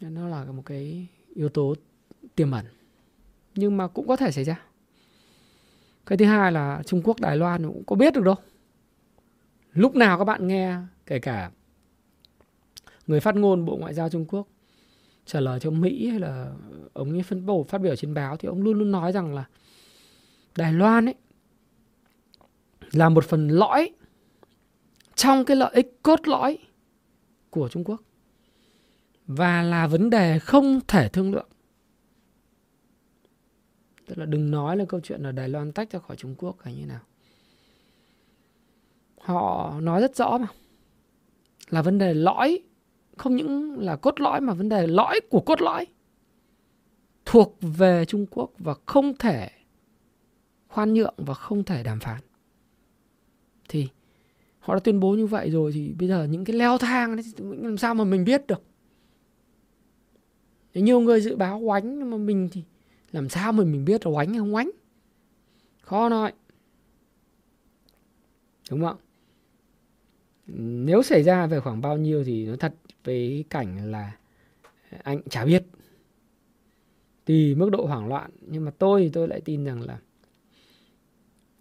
Nó là một cái yếu tố tiềm ẩn nhưng mà cũng có thể xảy ra. Cái thứ hai là Trung Quốc Đài Loan cũng có biết được đâu. Lúc nào các bạn nghe kể cả người phát ngôn Bộ Ngoại giao Trung Quốc trả lời cho Mỹ hay là ông ấy phân bổ phát biểu trên báo thì ông luôn luôn nói rằng là Đài Loan ấy là một phần lõi trong cái lợi ích cốt lõi của Trung Quốc và là vấn đề không thể thương lượng. Tức là đừng nói là câu chuyện là Đài Loan tách ra khỏi Trung Quốc hay như nào. Họ nói rất rõ mà. Là vấn đề lõi, không những là cốt lõi mà vấn đề lõi của cốt lõi thuộc về Trung Quốc và không thể khoan nhượng và không thể đàm phán. Thì họ đã tuyên bố như vậy rồi thì bây giờ những cái leo thang đấy, làm sao mà mình biết được? Nhiều người dự báo oánh, nhưng mà mình thì làm sao mà mình biết là oánh hay không oánh? Khó nói. Đúng không? Nếu xảy ra về khoảng bao nhiêu thì nó thật với cảnh là à, anh chả biết. Tùy mức độ hoảng loạn, nhưng mà tôi thì tôi lại tin rằng là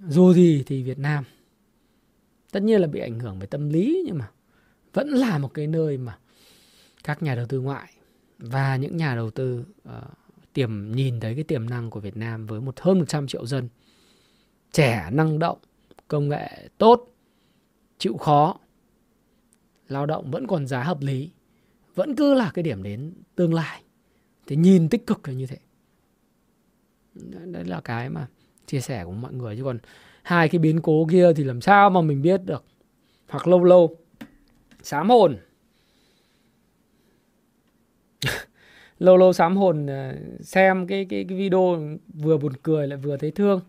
dù gì thì Việt Nam tất nhiên là bị ảnh hưởng về tâm lý nhưng mà vẫn là một cái nơi mà các nhà đầu tư ngoại và những nhà đầu tư uh, tiềm nhìn thấy cái tiềm năng của Việt Nam với một hơn 100 triệu dân trẻ năng động công nghệ tốt chịu khó lao động vẫn còn giá hợp lý vẫn cứ là cái điểm đến tương lai. Thì nhìn tích cực là như thế. Đấy là cái mà chia sẻ của mọi người chứ còn hai cái biến cố kia thì làm sao mà mình biết được? Hoặc lâu lâu. Sám hồn. Lâu lâu sám hồn ờ, xem cái cái cái video vừa buồn cười lại vừa thấy thương.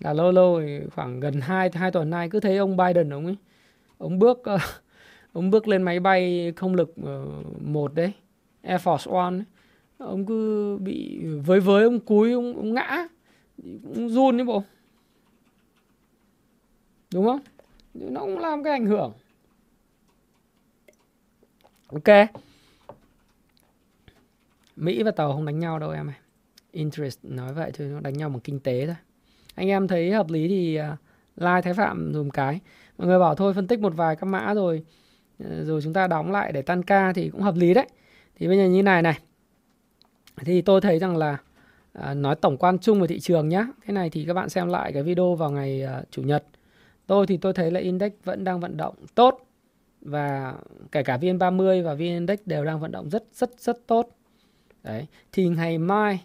Là lâu lâu khoảng gần hai hai tuần nay cứ thấy ông Biden ông ấy ông bước ờ, ông bước lên máy bay không lực ờ, một đấy Air Force One ấy. ông cứ bị với với ông cúi ông, ông ngã cũng run đấy bộ đúng không? Nó cũng làm cái ảnh hưởng. Ok. Mỹ và tàu không đánh nhau đâu em ơi. Interest nói vậy thôi, nó đánh nhau bằng kinh tế thôi. Anh em thấy hợp lý thì à, like thái phạm dùm cái. Mọi người bảo thôi, phân tích một vài các mã rồi ờ, rồi chúng ta đóng lại để tan ca thì cũng hợp lý đấy. Thì bây giờ như này này. Thì tôi thấy rằng là à, nói tổng quan chung về thị trường nhé cái này thì các bạn xem lại cái video vào ngày à, chủ nhật. Tôi thì tôi thấy là index vẫn đang vận động tốt và kể cả VN30 và VN Index đều đang vận động rất rất rất tốt. Đấy, thì ngày mai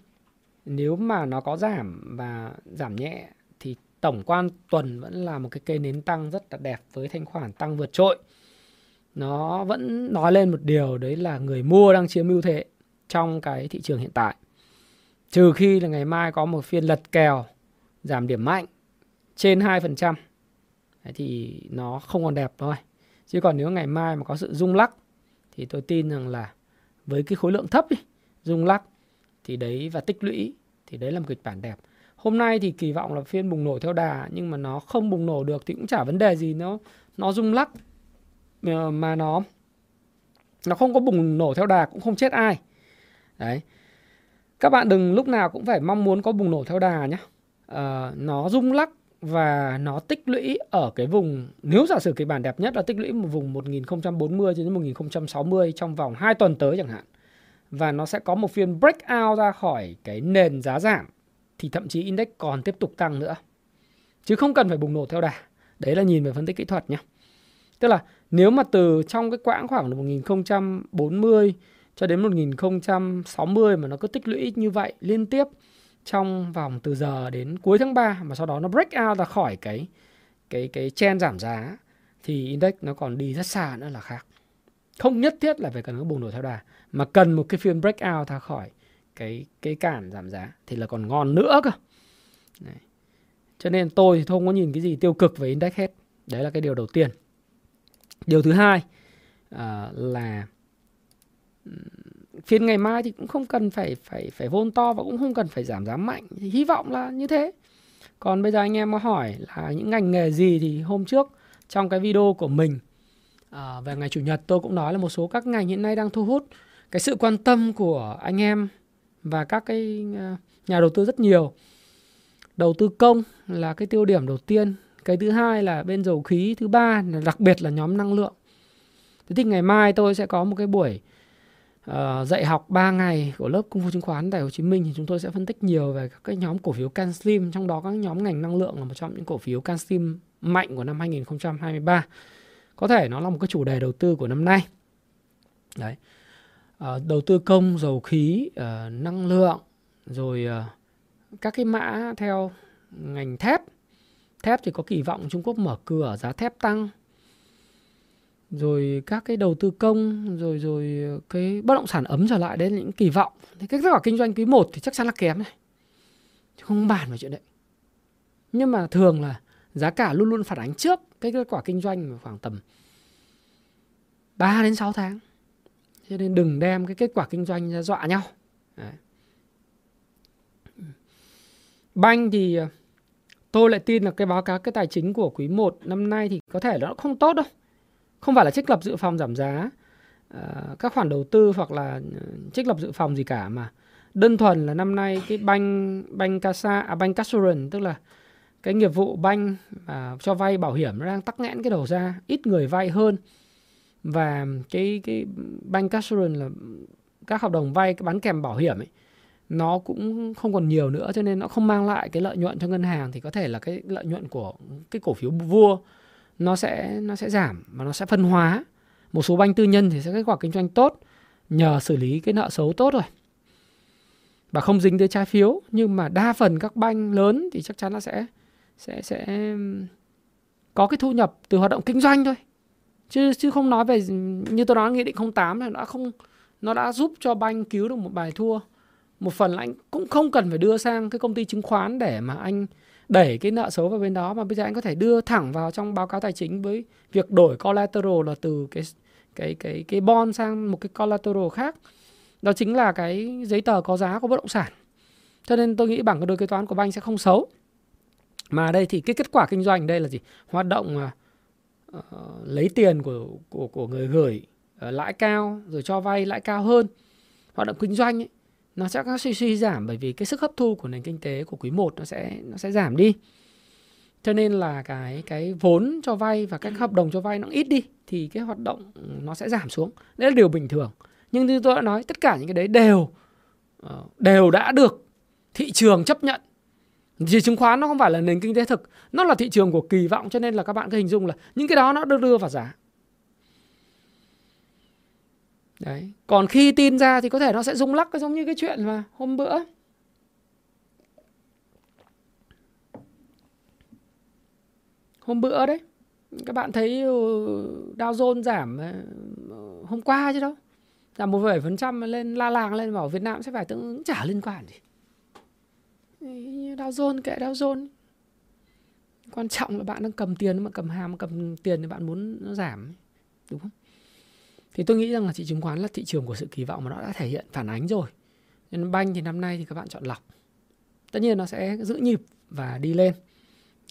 nếu mà nó có giảm và giảm nhẹ thì tổng quan tuần vẫn là một cái cây nến tăng rất là đẹp với thanh khoản tăng vượt trội. Nó vẫn nói lên một điều đấy là người mua đang chiếm ưu thế trong cái thị trường hiện tại. Trừ khi là ngày mai có một phiên lật kèo giảm điểm mạnh trên 2% Đấy thì nó không còn đẹp thôi. Chứ còn nếu ngày mai mà có sự rung lắc thì tôi tin rằng là với cái khối lượng thấp ý, rung lắc thì đấy và tích lũy thì đấy là một kịch bản đẹp. Hôm nay thì kỳ vọng là phiên bùng nổ theo đà nhưng mà nó không bùng nổ được thì cũng chả vấn đề gì nó nó rung lắc ờ, mà nó nó không có bùng nổ theo đà cũng không chết ai. Đấy. Các bạn đừng lúc nào cũng phải mong muốn có bùng nổ theo đà nhé à, ờ, nó rung lắc và nó tích lũy ở cái vùng, nếu giả sử cái bản đẹp nhất là tích lũy một vùng 1040 cho đến 1060 trong vòng 2 tuần tới chẳng hạn. Và nó sẽ có một phiên breakout ra khỏi cái nền giá giảm, thì thậm chí index còn tiếp tục tăng nữa. Chứ không cần phải bùng nổ theo đà. Đấy là nhìn về phân tích kỹ thuật nhé tức là nếu mà từ trong cái quãng khoảng là 1040 cho đến 1060 mà nó cứ tích lũy như vậy liên tiếp trong vòng từ giờ đến cuối tháng 3 mà sau đó nó break out ra khỏi cái cái cái trend giảm giá thì index nó còn đi rất xa nữa là khác. Không nhất thiết là phải cần nó bùng nổ theo đà mà cần một cái phiên break out ra khỏi cái cái cản giảm giá thì là còn ngon nữa cơ Đấy. cho nên tôi thì không có nhìn cái gì tiêu cực về index hết đấy là cái điều đầu tiên điều thứ hai uh, là phiên ngày mai thì cũng không cần phải phải phải vôn to và cũng không cần phải giảm giá mạnh. Thì hy vọng là như thế. Còn bây giờ anh em có hỏi là những ngành nghề gì thì hôm trước trong cái video của mình à, về ngày chủ nhật tôi cũng nói là một số các ngành hiện nay đang thu hút cái sự quan tâm của anh em và các cái à, nhà đầu tư rất nhiều. Đầu tư công là cái tiêu điểm đầu tiên. Cái thứ hai là bên dầu khí thứ ba là đặc biệt là nhóm năng lượng. Thế thì ngày mai tôi sẽ có một cái buổi uh, dạy học 3 ngày của lớp công phu chứng khoán tại Hồ Chí Minh thì chúng tôi sẽ phân tích nhiều về các cái nhóm cổ phiếu CanSlim trong đó các nhóm ngành năng lượng là một trong những cổ phiếu CanSlim mạnh của năm 2023 có thể nó là một cái chủ đề đầu tư của năm nay. Đấy. Uh, đầu tư công dầu khí uh, năng lượng rồi uh, các cái mã theo ngành thép. Thép thì có kỳ vọng Trung Quốc mở cửa giá thép tăng rồi các cái đầu tư công, rồi rồi cái bất động sản ấm trở lại đấy là những kỳ vọng. Thì cái kết quả kinh doanh quý 1 thì chắc chắn là kém này. Chứ không bàn về chuyện đấy. Nhưng mà thường là giá cả luôn luôn phản ánh trước cái kết quả kinh doanh khoảng tầm 3 đến 6 tháng. Cho nên đừng đem cái kết quả kinh doanh ra dọa nhau. Đấy. banh thì ờ, tôi lại tin là cái báo cáo, cái tài chính của quý 1 năm nay thì có thể nó không tốt đâu không phải là trích lập dự phòng giảm giá. Uh, các khoản đầu tư hoặc là ờ, trích lập dự phòng gì cả mà. Đơn thuần là năm nay cái banh banh casa à banh Casuran tức là cái nghiệp vụ banh à, cho vay bảo hiểm nó đang tắc nghẽn cái đầu ra ít người vay hơn. Và cái cái banh Casuran là các hợp đồng vay bán kèm bảo hiểm ấy nó cũng không còn nhiều nữa cho nên nó không mang lại cái lợi nhuận cho ngân hàng. Thì có thể là cái lợi nhuận của cái cổ phiếu vua nó sẽ nó sẽ giảm và nó sẽ phân hóa. Một số banh tư nhân thì sẽ kết quả kinh doanh tốt nhờ xử lý cái nợ xấu tốt rồi và không dính tới trái phiếu, nhưng mà đa phần các banh lớn thì chắc chắn nó sẽ sẽ sẽ có cái thu nhập từ hoạt động kinh doanh thôi. Chứ chứ không nói về, như tôi nói, nghị định 08 này đã không, nó đã giúp cho banh cứu được một bài thua. Một phần là anh cũng không cần phải đưa sang cái công ty chứng khoán để mà anh đẩy cái nợ xấu vào bên đó mà bây giờ anh có thể đưa thẳng vào trong báo cáo tài chính với việc đổi collateral là từ cái cái cái cái bond sang một cái collateral khác. Đó chính là cái giấy tờ có giá của bất động sản. Cho nên tôi nghĩ bảng cân đối kế toán của banh sẽ không xấu. Mà đây thì cái kết quả kinh doanh đây là gì? Hoạt động uh, lấy tiền của của của người gửi uh, lãi cao rồi cho vay lãi cao hơn. Hoạt động kinh doanh ấy, nó sẽ có suy suy giảm bởi vì cái sức hấp thu của nền kinh tế của quý 1 nó sẽ nó sẽ giảm đi. Cho nên là cái cái vốn cho vay và các hợp đồng cho vay nó ít đi thì cái hoạt động nó sẽ giảm xuống. Đấy là điều bình thường. Nhưng như tôi đã nói tất cả những cái đấy đều ờ, đều đã được thị trường chấp nhận. Thì chứng khoán nó không phải là nền kinh tế thực, nó là thị trường của kỳ vọng cho nên là các bạn cứ hình dung là những cái đó nó đưa đưa vào giá. Đấy. Còn khi tin ra thì có thể nó sẽ rung lắc, giống như cái chuyện mà hôm bữa. Hôm bữa đấy, các bạn thấy ừ, Dow Jones giảm ờ, hôm qua chứ đâu. Giảm một vài phần trăm lên, la làng lên, bảo Việt Nam sẽ phải tương ứng chả liên quan gì Dow Jones, kệ Dow Jones. Quan trọng là bạn đang cầm tiền, mà cầm hàm, cầm tiền thì bạn muốn nó giảm, đúng không? Thì tôi nghĩ rằng là thị trường khoán là thị trường của sự kỳ vọng mà nó đã thể hiện phản ánh rồi. Nên banh thì năm nay thì các bạn chọn lọc. Tất nhiên nó sẽ giữ nhịp và đi lên.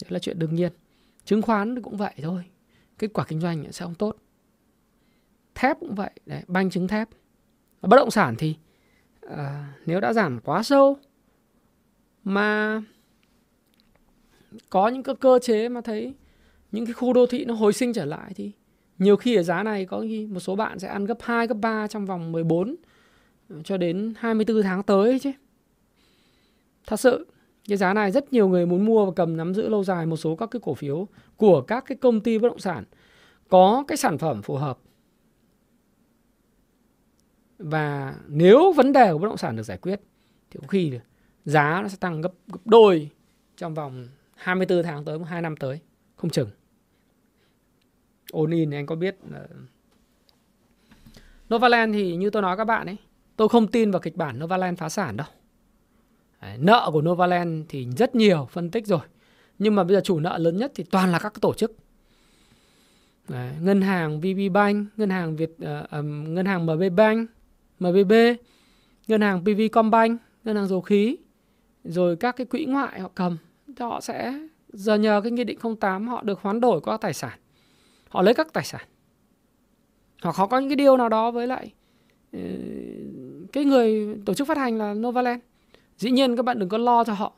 Đấy là chuyện đương nhiên. Chứng khoán cũng vậy thôi. Kết quả kinh doanh sẽ không tốt. Thép cũng vậy. Đấy banh chứng thép. Và bất động sản thì à, nếu đã giảm quá sâu mà có những cái cơ chế mà thấy những cái khu đô thị nó hồi sinh trở lại thì nhiều khi ở giá này có khi một số bạn sẽ ăn gấp 2, gấp 3 trong vòng 14 ờ, cho đến 24 tháng tới chứ. Thật sự, cái giá này rất nhiều người muốn mua và cầm nắm giữ lâu dài một số các cái cổ phiếu của các cái công ty bất động sản có cái sản phẩm phù hợp. Và nếu vấn đề của bất động sản được giải quyết thì có khi giá nó sẽ tăng gấp, gấp đôi trong vòng 24 tháng tới, 2 năm tới, không chừng all in anh có biết là Novaland thì như tôi nói các bạn ấy tôi không tin vào kịch bản Novaland phá sản đâu. Đấy, nợ của Novaland thì rất nhiều phân tích rồi nhưng mà bây giờ chủ nợ lớn nhất thì toàn là các tổ chức. Đấy, ngân hàng VB Bank ngân hàng Việt uh, um, ngân hàng MB Bank MBB ngân hàng PV Combank ngân hàng dầu khí rồi các cái quỹ ngoại họ cầm họ sẽ giờ nhờ cái nghị định 08 họ được hoán đổi qua tài sản họ lấy các tài sản. Hoặc họ có những cái điều nào đó với lại ờ, cái người tổ chức phát hành là Novaland. Dĩ nhiên các bạn đừng có lo cho họ.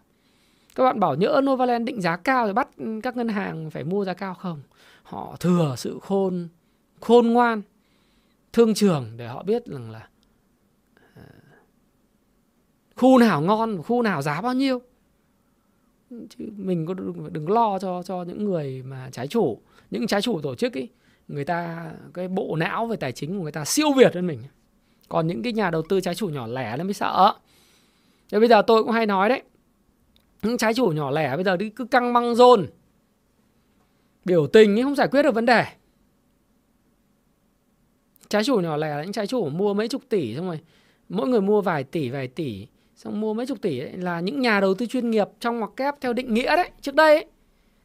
Các bạn bảo nhỡ Novaland định giá cao rồi bắt các ngân hàng phải mua giá cao không? Họ thừa sự khôn khôn ngoan, thương trường để họ biết rằng là ờ, khu nào ngon khu nào giá bao nhiêu chứ mình có đừng, đừng lo cho cho những người mà trái chủ. Những trái chủ tổ chức ấy người ta cái bộ não về tài chính của người ta siêu việt hơn mình. Còn những cái nhà đầu tư trái chủ nhỏ lẻ nó mới sợ. Thế bây giờ tôi cũng hay nói đấy những trái chủ nhỏ lẻ bây giờ đi cứ căng băng rôn. Biểu tình ấy không giải quyết được vấn đề. Trái chủ nhỏ lẻ là những trái chủ mua mấy chục tỷ xong rồi mỗi người mua vài tỷ vài tỷ xong mua mấy chục tỷ ấy, là những nhà đầu tư chuyên nghiệp trong ngoặc kép theo định nghĩa đấy trước đây ấy,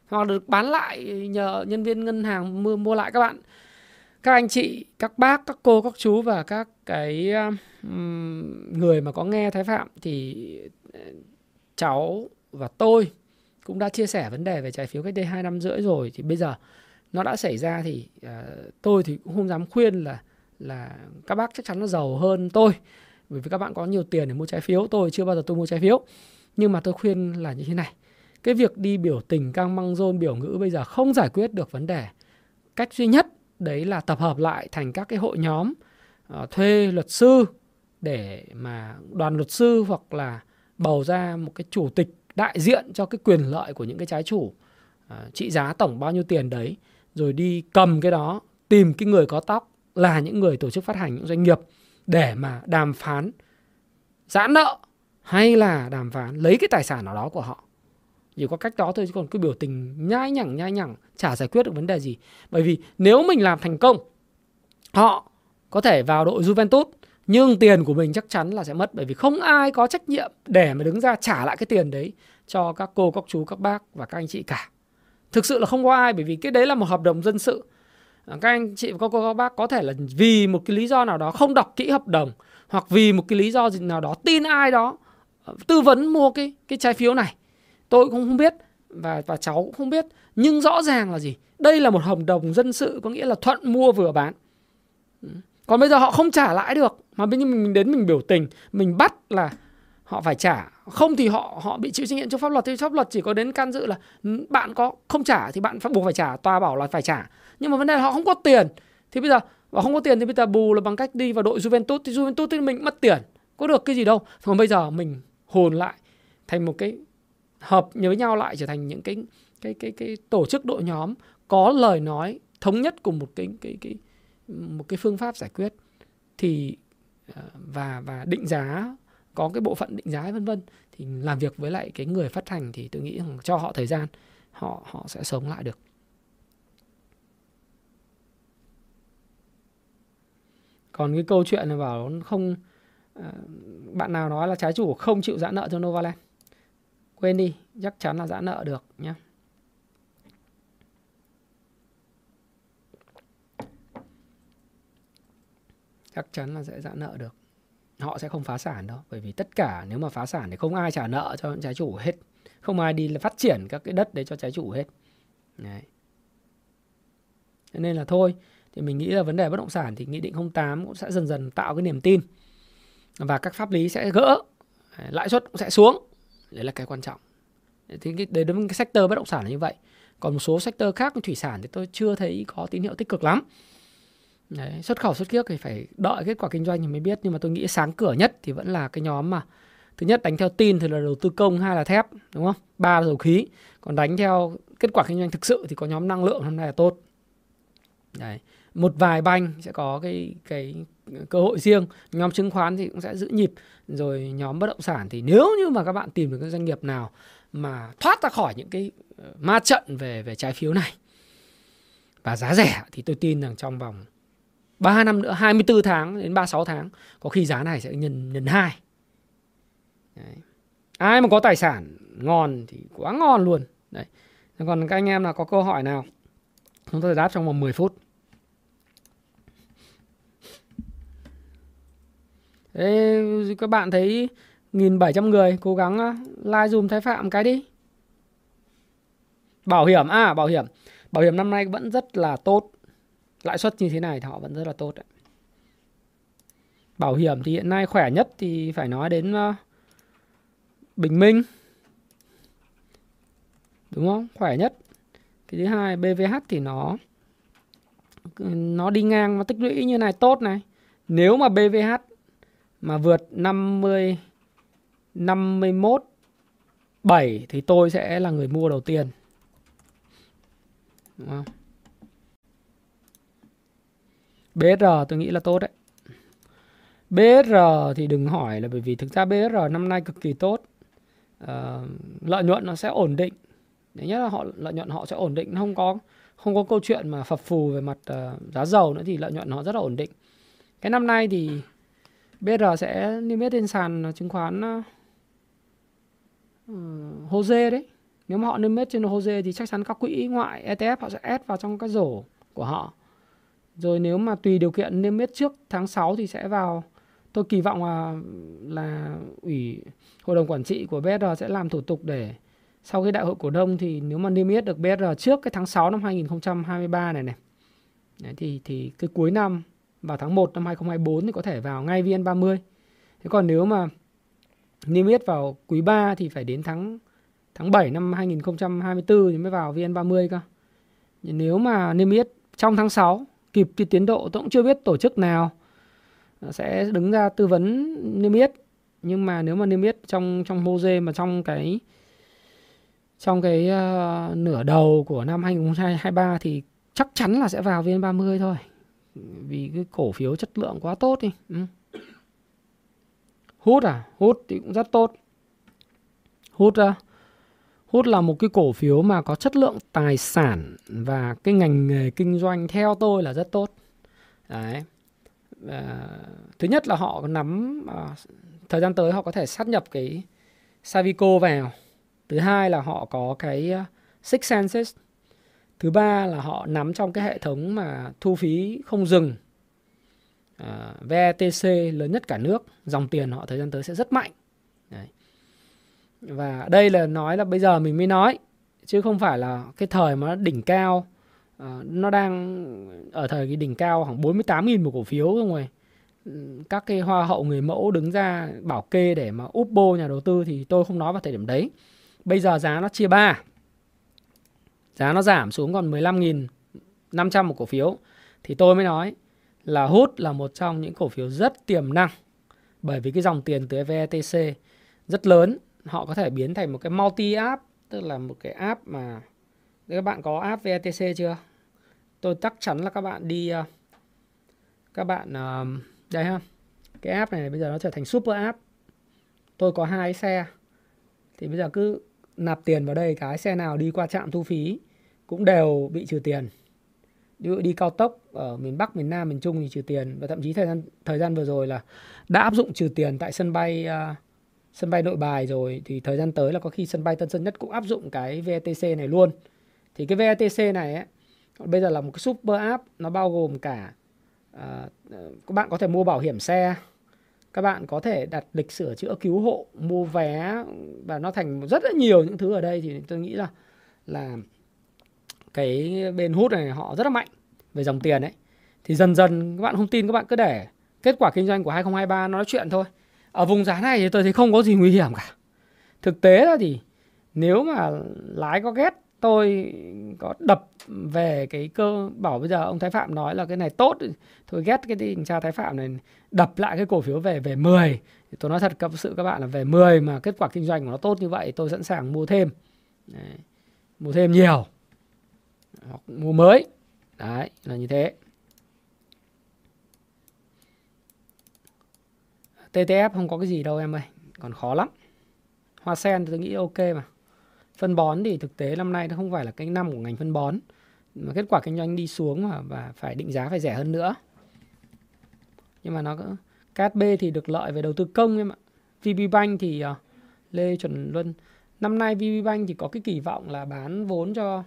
hoặc được bán lại nhờ nhân viên ngân hàng mua mua lại các bạn. Các anh chị các bác các cô các chú và các cái um, người mà có nghe thái phạm thì ờ, cháu và tôi cũng đã chia sẻ vấn đề về trái phiếu cách đây hai năm rưỡi rồi. Thì bây giờ nó đã xảy ra thì uh, tôi thì cũng không dám khuyên là là các bác chắc chắn nó giàu hơn tôi bởi vì các bạn có nhiều tiền để mua trái phiếu tôi chưa bao giờ tôi mua trái phiếu. Nhưng mà tôi khuyên là như thế này cái việc đi biểu tình căng băng rôn biểu ngữ bây giờ không giải quyết được vấn đề. Cách duy nhất đấy là tập hợp lại thành các cái hội nhóm uh, thuê luật sư để mà đoàn luật sư hoặc là bầu ra một cái chủ tịch đại diện cho cái quyền lợi của những cái trái chủ. Uh, trị giá tổng bao nhiêu tiền đấy rồi đi cầm cái đó tìm cái người có tóc là những người tổ chức phát hành những doanh nghiệp để mà đàm phán giãn nợ hay là đàm phán lấy cái tài sản nào đó của họ. Chỉ có cách đó thôi chứ còn cứ biểu tình nhai nhẳng nhai nhẳng, chả giải quyết được vấn đề gì. Bởi vì nếu mình làm thành công, họ có thể vào đội Juventus, nhưng tiền của mình chắc chắn là sẽ mất bởi vì không ai có trách nhiệm để mà đứng ra trả lại cái tiền đấy cho các cô, các chú, các bác và các anh chị cả. Thực sự là không có ai, bởi vì cái đấy là một hợp đồng dân sự. Ờ, các anh chị và các cô, các bác có thể là vì một cái lý do nào đó không đọc kỹ hợp đồng hoặc vì một cái lý do gì nào đó tin ai đó ờ, tư vấn mua cái cái trái phiếu này, tôi cũng không biết và và cháu cũng không biết. Nhưng rõ ràng là gì? Đây là một hợp đồng dân sự, có nghĩa là thuận mua vừa bán. Ừ. Còn bây giờ họ không trả lãi được, mà bây giờ mình đến mình biểu tình, mình bắt là họ phải trả. Không thì họ họ bị chịu trách nhiệm trước pháp luật. Thì pháp luật chỉ có đến can dự là ừ, bạn có không trả thì bạn phải buộc phải trả, tòa bảo là phải trả nhưng mà vấn đề là họ không có tiền. Thì bây giờ, và không có tiền thì bây giờ bù là bằng cách đi vào đội Juventus. Thì Juventus thì mình mất tiền. Có được cái gì đâu. Còn bây giờ mình hồn lại thành một cái hợp với nhau lại trở thành những cái cái cái cái tổ chức đội nhóm có lời nói thống nhất cùng một cái cái cái, một cái phương pháp giải quyết. Thì ờ, và và định giá, có cái bộ phận định giá vân vân. Thì làm việc với lại cái người phát hành thì tôi nghĩ rằng cho họ thời gian, họ họ sẽ sống lại được. Còn cái câu chuyện này bảo không ờ, bạn nào nói là trái chủ không chịu giãn nợ cho Novaland. Quên đi, chắc chắn là giãn nợ được nhé chắc chắn là sẽ giãn nợ được. Họ sẽ không phá sản đâu, bởi vì tất cả nếu mà phá sản thì không ai trả nợ cho trái chủ hết. Không ai đi phát triển các cái đất đấy cho trái chủ hết. Đấy. nên là thôi thì mình nghĩ là vấn đề bất động sản thì nghị định 08 cũng sẽ dần dần tạo cái niềm tin. Và các pháp lý sẽ gỡ lãi suất cũng sẽ xuống. Đấy là cái quan trọng. Thì cái, đấy với cái sector bất động sản là như vậy. Còn một số sector khác như thủy sản thì tôi chưa thấy có tín hiệu tích cực lắm. Đấy, xuất khẩu xuất kiếp thì phải đợi kết quả kinh doanh thì mới biết. Nhưng mà tôi nghĩ sáng cửa nhất thì vẫn là cái nhóm mà thứ nhất đánh theo tin thì là đầu tư công hai là thép đúng không? Ba là dầu khí. Còn đánh theo kết quả kinh doanh thực sự thì có nhóm năng lượng hôm nay là tốt. Đấy một vài banh sẽ có cái cái cơ hội riêng. Nhóm chứng khoán thì cũng sẽ giữ nhịp. Rồi nhóm bất động sản thì nếu như mà các bạn tìm được cái doanh nghiệp nào mà thoát ra khỏi những cái ờ, ma trận về về trái phiếu này và giá rẻ thì tôi tin rằng trong vòng 3 năm nữa 24 tháng đến 36 tháng, có khi giá này sẽ nhân nhân 2 Đấy. ai mà có tài sản ngon thì quá ngon luôn. Đấy. còn các anh em nào có câu hỏi nào, chúng tôi đáp trong vòng 10 phút. Thế các bạn thấy 1.700 người cố gắng like dùm Thái Phạm cái đi. Bảo hiểm, à bảo hiểm. Bảo hiểm năm nay vẫn rất là tốt. Lãi suất như thế này thì họ vẫn rất là tốt đấy. Bảo hiểm thì hiện nay khỏe nhất thì phải nói đến uh, Bình Minh. Đúng không? Khỏe nhất. Cái thứ hai BVH thì nó nó đi ngang nó tích lũy như này tốt này. Nếu mà BVH mà vượt 50 51 7 thì tôi sẽ là người mua đầu tiên. Đúng không? BR tôi nghĩ là tốt đấy. BR thì đừng hỏi là bởi vì thực ra BR năm nay cực kỳ tốt. À, lợi nhuận nó sẽ ổn định. Đấy nhất là họ lợi nhuận họ sẽ ổn định, không có không có câu chuyện mà phập phù về mặt uh, giá dầu nữa thì lợi nhuận họ rất là ổn định. Cái năm nay thì BR sẽ niêm yết trên sàn ờ, chứng khoán ờ, ờ, uh, Hose đấy. Nếu mà họ niêm yết trên Hose thì chắc chắn các quỹ ngoại ETF họ sẽ ép vào trong cái rổ của họ. Rồi nếu mà tùy điều kiện niêm yết trước tháng 6 thì sẽ vào tôi kỳ vọng là là ủy hội đồng quản trị của BR sẽ làm thủ tục để sau cái đại hội cổ đông thì nếu mà niêm yết được BR trước cái tháng 6 năm 2023 này này Đấy, thì thì cái cuối năm vào tháng 1 năm 2024 thì có thể vào ngay VN30. Thế còn nếu mà niêm yết vào quý 3 thì phải đến tháng tháng 7 năm 2024 thì mới vào VN30 cơ. Nếu mà niêm yết trong tháng 6 kịp thì tiến độ tôi cũng chưa biết tổ chức nào à, sẽ đứng ra tư vấn niêm yết nhưng mà nếu mà niêm yết trong trong Jose mà trong cái trong cái uh, nửa đầu của năm 2023 thì chắc chắn là sẽ vào VN30 thôi vì cái cổ phiếu chất lượng quá tốt đi. Ừ. hút à? Hút thì cũng rất tốt. Hút ra hút là một cái cổ phiếu mà có chất lượng tài sản và cái ngành nghề kinh doanh theo tôi là rất tốt. Đấy. À, thứ nhất là họ nắm à, thời gian tới họ có thể sát nhập cái Savico vào. Thứ hai là họ có cái à, uh, Six Senses thứ ba là họ nắm trong cái hệ thống mà thu phí không dừng. À, VETC lớn nhất cả nước dòng tiền họ thời gian tới sẽ rất mạnh. Đấy. và đây là nói là bây giờ mình mới nói chứ không phải là cái thời mà nó đỉnh cao. Uh, nó đang ở thời cái đỉnh cao khoảng 48.000 một cổ phiếu rồi các cái hoa hậu người mẫu đứng ra bảo kê để mà úp bô nhà đầu tư thì tôi không nói vào thời điểm đấy. Bây giờ giá nó chia ba giá nó giảm xuống còn 15.500 một cổ phiếu. Thì tôi mới nói là hút là một trong những cổ phiếu rất tiềm năng, bởi vì cái dòng tiền từ VETC rất lớn, họ có thể biến thành một cái multi app, tức là một cái app mà các bạn có app VETC chưa? Tôi chắc chắn là các bạn đi ờ, các bạn ờ, đây ha. Cái app này bây giờ nó trở thành super app. Tôi có hai xe. Thì bây giờ cứ nạp tiền vào đây, cái xe nào đi qua trạm thu phí cũng đều bị trừ tiền. Ví dụ đi cao tốc ở miền Bắc, miền Nam, miền Trung thì trừ tiền. Và thậm chí thời gian thời gian vừa rồi là đã áp dụng trừ tiền tại sân bay uh, sân bay Nội Bài rồi. Thì thời gian tới là có khi sân bay Tân Sơn Nhất cũng áp dụng cái VTC này luôn. Thì cái VTC này ấy, bây giờ là một cái super app nó bao gồm cả uh, các bạn có thể mua bảo hiểm xe, các bạn có thể đặt lịch sửa chữa cứu hộ, mua vé và nó thành rất là nhiều những thứ ở đây. Thì tôi nghĩ là là cái bên hút này họ rất là mạnh về dòng tiền ấy. Thì dần dần các bạn không tin, các bạn cứ để kết quả kinh doanh của 2023 nó nói chuyện thôi. Ở vùng giá này thì tôi thấy không có gì nguy hiểm cả. Thực tế là thì nếu mà lái có ghét tôi, có đập về cái cơ, bảo bây giờ ông Thái Phạm nói là cái này tốt thôi ghét cái tình cha Thái Phạm này, đập lại cái cổ phiếu về về 10 thì tôi nói thật các sự các bạn là về 10 mà kết quả kinh doanh của nó tốt như vậy, tôi sẵn sàng mua thêm. Đấy. mua thêm nhiều hoặc mua mới. Đấy là như thế. TTF không có cái gì đâu em ơi còn khó lắm. Hoa sen tôi nghĩ ok mà. Phân bón thì thực tế năm nay nó không phải là cái năm của ngành phân bón mà kết quả kinh doanh đi xuống mà và phải định giá phải rẻ hơn nữa. Nhưng mà nó KSB thì được lợi về đầu tư công em ạ. VB Bank thì uh, Lê Chuẩn Luân năm nay VB Bank thì có cái kỳ vọng là bán vốn cho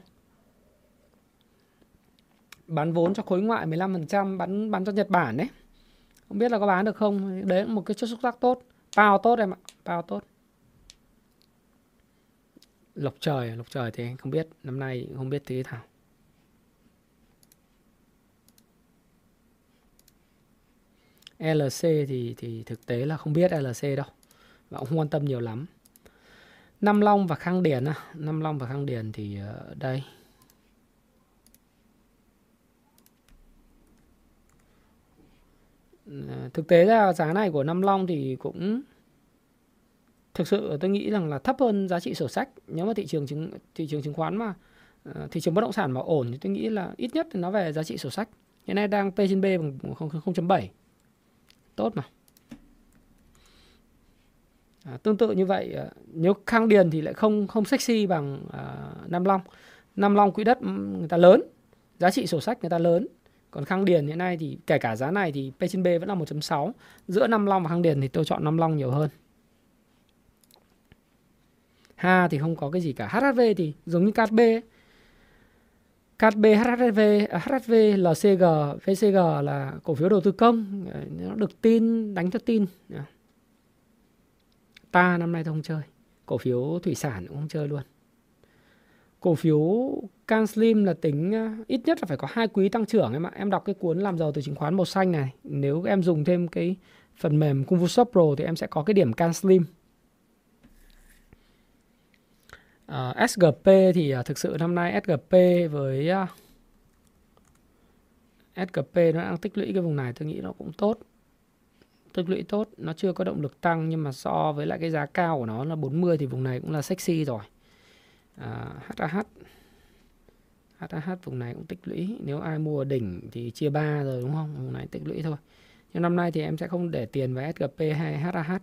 bán vốn cho khối ngoại 15% bán bán cho Nhật Bản đấy. Không biết là có bán được không? Đấy là một cái chất xúc tác tốt. Bao tốt em ạ bao tốt. Lộc trời lộc trời thì không biết, năm nay không biết thế nào. LC thì thì thực tế là không biết LC đâu, và cũng không quan tâm nhiều lắm. Nam Long và Khang Điền à. Nam Long và Khang Điền thì ờ, đây Ờ, thực tế ra giá này của Nam Long thì cũng thực sự tôi nghĩ rằng là thấp hơn giá trị sổ sách. Nếu mà thị trường chứng thị trường chứng khoán mà ờ, thị trường bất động sản mà ổn thì tôi nghĩ là ít nhất thì nó về giá trị sổ sách. Hiện nay đang P trên B bằng 0.7 tốt mà. À, tương tự như vậy nếu khang điền thì lại không không sexy bằng à, nam long. Nam long quỹ đất người ta lớn giá trị sổ sách người ta lớn còn khang điền hiện nay thì kể cả giá này thì p trên b vẫn là 1.6 giữa nam long và khang điền thì tôi chọn nam long nhiều hơn. Ha thì không có cái gì cả. Hhv thì giống như KSB KSB, HHV, à, HHV, LCG, VCG là cổ phiếu đầu tư công, nó được tin, đánh cho tin. Ta năm nay tôi không chơi, cổ phiếu thủy sản cũng không chơi luôn. Cổ phiếu CanSlim là tính à, ít nhất là phải có hai quý tăng trưởng em ạ. Em đọc cái cuốn làm giàu từ chứng khoán màu xanh này, nếu em dùng thêm cái phần mềm Kung Fu Shop Pro thì em sẽ có cái điểm CanSlim. Slim à, SGP thì à, thực sự năm nay SGP với SGP nó đang tích lũy cái vùng này tôi nghĩ nó cũng tốt tích lũy tốt nó chưa có động lực tăng nhưng mà so với lại cái giá cao của nó là 40 thì vùng này cũng là sexy rồi à, HAH HAH vùng này cũng tích lũy. Nếu ai mua đỉnh thì chia 3 rồi đúng không? Vùng này tích lũy thôi. Nhưng năm nay thì em sẽ không để tiền vào SGP hay HAH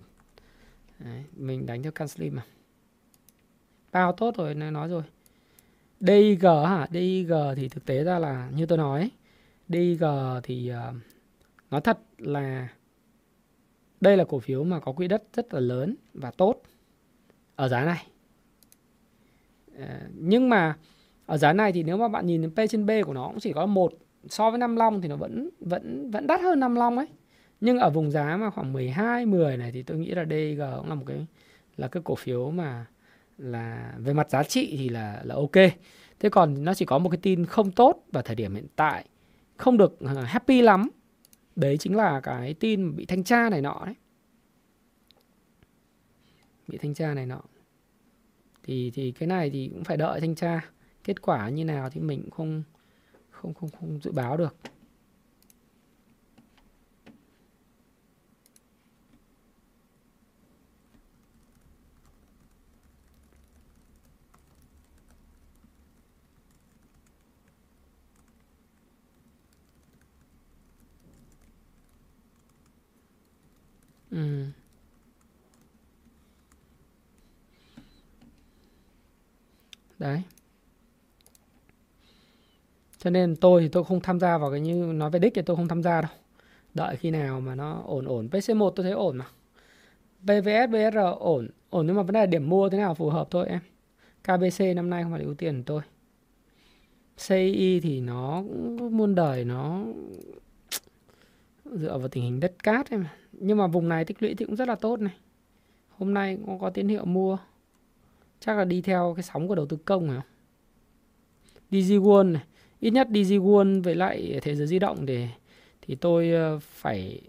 Đấy, mình đánh theo Canslim mà. Bao tốt rồi nói rồi. DIG hả? DIG thì thực tế ra là như tôi nói DIG thì ờ, uh, nói thật là đây là cổ phiếu mà có quỹ đất rất là lớn và tốt ở giá này. Ờ, nhưng mà ở giá này thì nếu mà bạn nhìn đến P trên B của nó cũng chỉ có một, so với Nam Long thì nó vẫn vẫn vẫn đắt hơn Nam Long ấy. Nhưng ở vùng giá mà khoảng 12 10 này thì tôi nghĩ là Dg cũng là một cái, là cái cổ phiếu mà là về mặt giá trị thì là là ok. Thế còn nó chỉ có một cái tin không tốt vào thời điểm hiện tại, không được à, happy lắm. Đấy chính là cái tin bị thanh tra này nọ đấy. Bị thanh tra này nọ thì thì cái này thì cũng phải đợi thanh tra kết quả như nào thì mình cũng không không không không dự báo được Ừ. Đấy. Cho nên tôi thì tôi không tham gia vào cái như nói về đích thì tôi không tham gia đâu. Đợi khi nào mà nó ổn ổn. PC1 tôi thấy ổn mà. PVS, BR ổn. Ổn nhưng mà vấn đề là điểm mua thế nào phù hợp thôi em. KBC năm nay không phải là ưu tiên của tôi. CI thì nó muôn đời nó dựa vào tình hình đất cát em nhưng mà vùng này tích lũy thì cũng rất là tốt này hôm nay cũng có tín hiệu mua chắc là đi theo cái sóng của đầu tư công này không? DigiWorld này. Ít nhất DigiWorld với lại thế giới di động để, thì tôi ờ, phải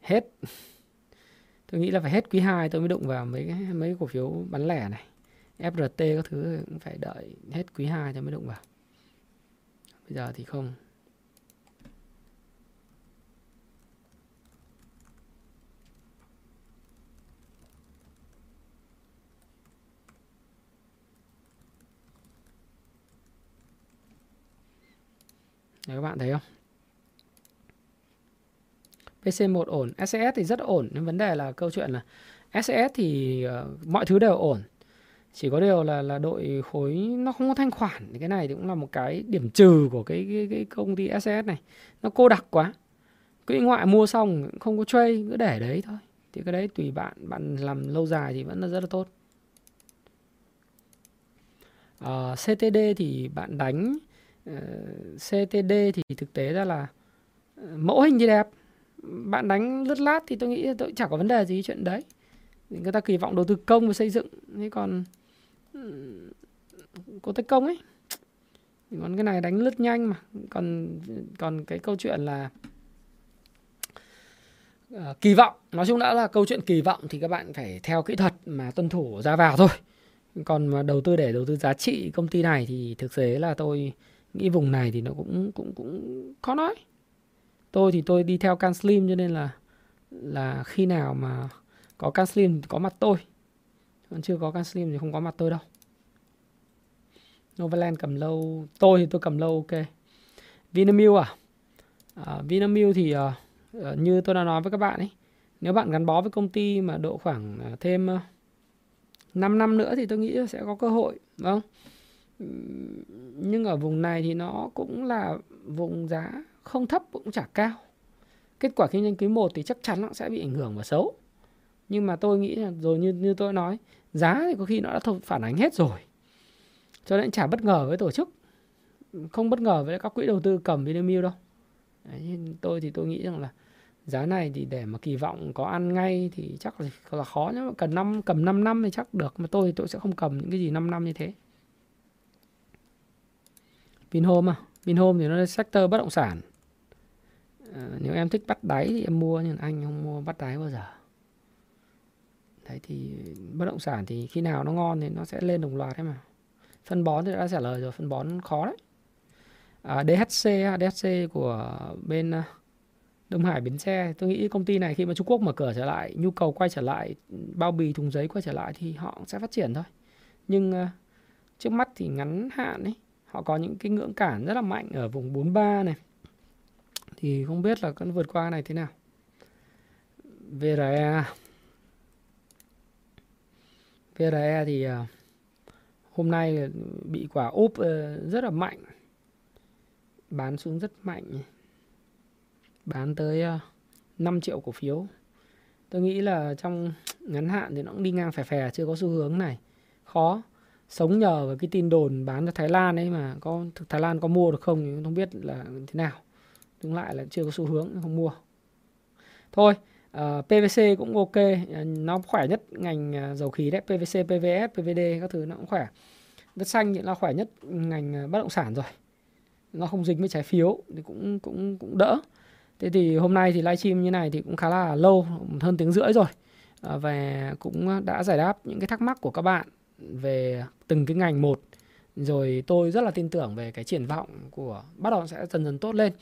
hết. Tôi nghĩ là phải hết quý 2 tôi mới đụng vào mấy cái, mấy cổ phiếu bán lẻ này. FRT các thứ cũng phải đợi hết quý 2 tôi mới đụng vào. Bây giờ thì không. Đấy, các bạn thấy không? PC1 ổn, SCS thì rất ổn nhưng vấn đề là câu chuyện là SCS thì uh, mọi thứ đều ổn. Chỉ có điều là là đội khối nó không có thanh khoản cái này thì cũng là một cái điểm trừ của cái cái, cái công ty SCS này. Nó cô đặc quá. quỹ ngoại mua xong không có trade cứ để đấy thôi thì cái đấy tùy bạn bạn làm lâu dài thì vẫn là rất là tốt ờ, uh, CTD thì bạn đánh Ờ, CTD thì thực tế ra là ờ, mẫu hình thì đẹp. Bạn đánh lướt lát thì tôi nghĩ tôi chẳng có vấn đề gì chuyện đấy. Người ta kỳ vọng đầu tư công và xây dựng. Thế còn ừ, cô tới công ấy còn cái này đánh lướt nhanh mà. Còn còn cái câu chuyện là uh, kỳ vọng nói chung đã là câu chuyện kỳ vọng thì các bạn phải theo kỹ thuật mà tuân thủ ra vào thôi. Còn mà đầu tư để đầu tư giá trị công ty này thì thực tế là tôi cái vùng này thì nó cũng cũng cũng khó nói. Tôi thì tôi đi theo can slim cho nên là là khi nào mà có can slim thì có mặt tôi. Còn chưa có can slim thì không có mặt tôi đâu. Novaland cầm lâu tôi thì tôi cầm lâu ok. Vinamilk à, à Vinamilk thì à, như tôi đã nói với các bạn ấy nếu bạn gắn bó với công ty mà độ khoảng ờ, thêm 5 năm nữa thì tôi nghĩ sẽ có cơ hội đúng không? Nhưng ở vùng này thì nó cũng là vùng giá không thấp cũng chả cao. Kết quả kinh doanh quý 1 thì chắc chắn nó sẽ bị ảnh hưởng và xấu. Nhưng mà tôi nghĩ là rồi như như tôi nói giá thì có khi nó đã phản ánh hết rồi. Cho nên chả bất ngờ với tổ chức. Không bất ngờ với các quỹ đầu tư cầm Vinamilk đâu. Đấy, tôi thì tôi nghĩ rằng là giá này thì để mà kỳ vọng có ăn ngay thì chắc là, là khó. Nhưng mà cần năm cầm 5 năm thì chắc được. Mà tôi thì tôi sẽ không cầm những cái gì 5 năm như thế. Vinhome à? Vinhome thì nó là sector bất động sản. À, nếu em thích bắt đáy thì em mua nhưng anh không mua bắt đáy bao giờ. Đấy thì bất động sản thì khi nào nó ngon thì nó sẽ lên đồng loạt thế mà. Phân bón thì đã trả lời rồi phân bón khó đấy. À, DHC DHC của bên ờ, Đông Hải Bến Xe tôi nghĩ công ty này khi mà Trung Quốc mở cửa trở lại nhu cầu quay trở lại bao bì thùng giấy quay trở lại thì họ sẽ phát triển thôi. Nhưng uh, trước mắt thì ngắn hạn ấy họ có những cái ngưỡng cản rất là mạnh ở vùng 43 này. Thì không biết là cần vượt qua này thế nào. VRE VRE thì à, hôm nay bị quả úp ờ, rất là mạnh. Bán xuống rất mạnh. Bán tới ờ, 5 triệu cổ phiếu. Tôi nghĩ là trong ngắn hạn thì nó cũng đi ngang phè phè, chưa có xu hướng này. Khó sống nhờ vào cái tin đồn bán cho Thái Lan ấy mà có thực Thái Lan có mua được không thì không biết là thế nào. Tương lại là chưa có xu hướng không mua. Thôi ờ, uh, PVC cũng ok. Ờ, nó khỏe nhất ngành ờ, dầu khí đấy. PVC PVS PVD các thứ nó cũng khỏe. Đất xanh thì là khỏe nhất ngành bất động sản rồi. Nó không dính với trái phiếu thì cũng cũng cũng đỡ. Thế thì hôm nay thì livestream như này thì cũng khá là lâu hơn tiếng rưỡi rồi. Uh, và cũng đã giải đáp những cái thắc mắc của các bạn về từng cái ngành một. Rồi tôi rất là tin tưởng về cái triển vọng của bắt đầu sẽ dần dần tốt lên.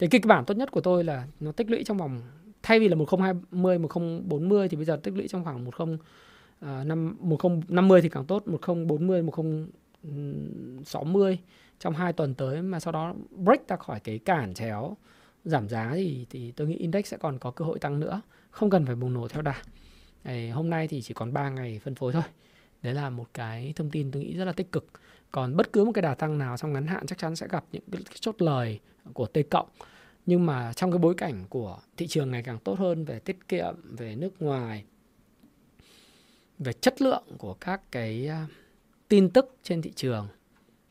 Cái kịch bản tốt nhất của tôi là nó tích lũy trong vòng thay vì là 1020 1040 thì bây giờ tích lũy trong khoảng 10 uh, à, năm 1050 thì càng tốt 1040 1060 trong hai tuần tới. Mà sau đó break ra khỏi cái cản chéo giảm giá thì thì tôi nghĩ index sẽ còn có cơ hội tăng nữa. Không cần phải bùng nổ theo đà. Đấy, hôm nay thì chỉ còn 3 ngày phân phối thôi đấy là một cái thông tin tôi nghĩ rất là tích cực. Còn bất cứ một cái đà tăng nào trong ngắn hạn chắc chắn sẽ gặp những cái chốt lời của T cộng. Nhưng mà trong cái bối cảnh của thị trường ngày càng tốt hơn về tiết kiệm, về nước ngoài, về chất lượng của các cái à, tin tức trên thị trường,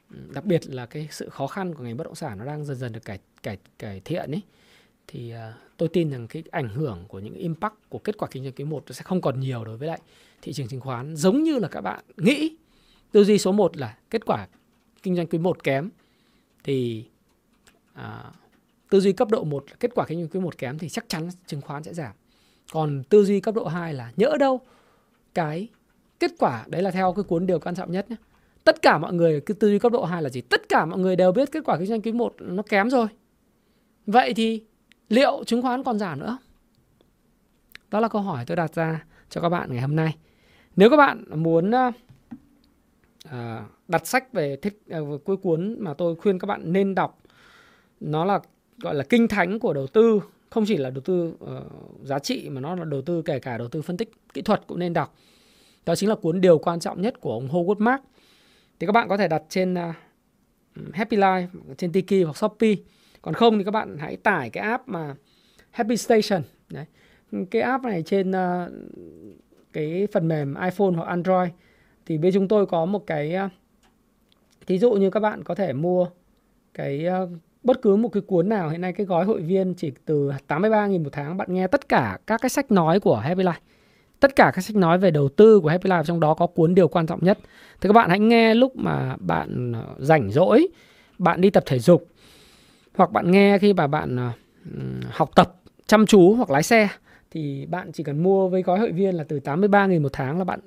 đặc biệt là cái sự khó khăn của ngành bất động sản nó đang dần dần được cải cải cải thiện ấy thì à, tôi tin rằng cái ảnh hưởng của những impact của kết quả kinh doanh quý 1 sẽ không còn nhiều đối với lại thị trường chứng khoán. Giống như là các bạn nghĩ tư duy số 1 là kết quả kinh doanh quý 1 kém thì à, tư duy cấp độ 1 là kết quả kinh doanh quý 1 kém thì chắc chắn chứng khoán sẽ giảm. Còn tư duy cấp độ 2 là nhỡ đâu cái kết quả đấy là theo cái cuốn điều quan trọng nhất nhé tất cả mọi người cái tư duy cấp độ 2 là gì? Tất cả mọi người đều biết kết quả kinh doanh quý 1 nó kém rồi. Vậy thì liệu chứng khoán còn giảm nữa? Đó là câu hỏi tôi đặt ra cho các bạn ngày hôm nay. Nếu các bạn muốn ờ, ờ, đặt sách về thích ờ, cuối cuốn mà tôi khuyên các bạn nên đọc nó là gọi là kinh thánh của đầu tư không chỉ là đầu tư uh, giá trị mà nó là đầu tư kể cả đầu tư phân tích kỹ thuật cũng nên đọc. Đó chính là cuốn điều quan trọng nhất của ông Howard Mark thì các bạn có thể đặt trên uh, Happy Life trên Tiki hoặc Shopee còn không thì các bạn hãy tải cái app mà Happy Station. Đấy. Cái app này trên uh, cái phần mềm iPhone hoặc Android thì bên chúng tôi có một cái uh, thí dụ như các bạn có thể mua cái uh, bất cứ một cái cuốn nào. Hiện nay cái gói hội viên chỉ từ 83.000 một tháng bạn nghe tất cả các cái sách nói của Happy Life. Tất cả các sách nói về đầu tư của Happy Life trong đó có cuốn điều quan trọng nhất. Thì các bạn hãy nghe lúc mà bạn rảnh rỗi bạn đi tập thể dục hoặc bạn nghe khi mà bạn ờ, học tập chăm chú hoặc lái xe thì bạn chỉ cần mua với gói hội viên là từ 83.000 một tháng là bạn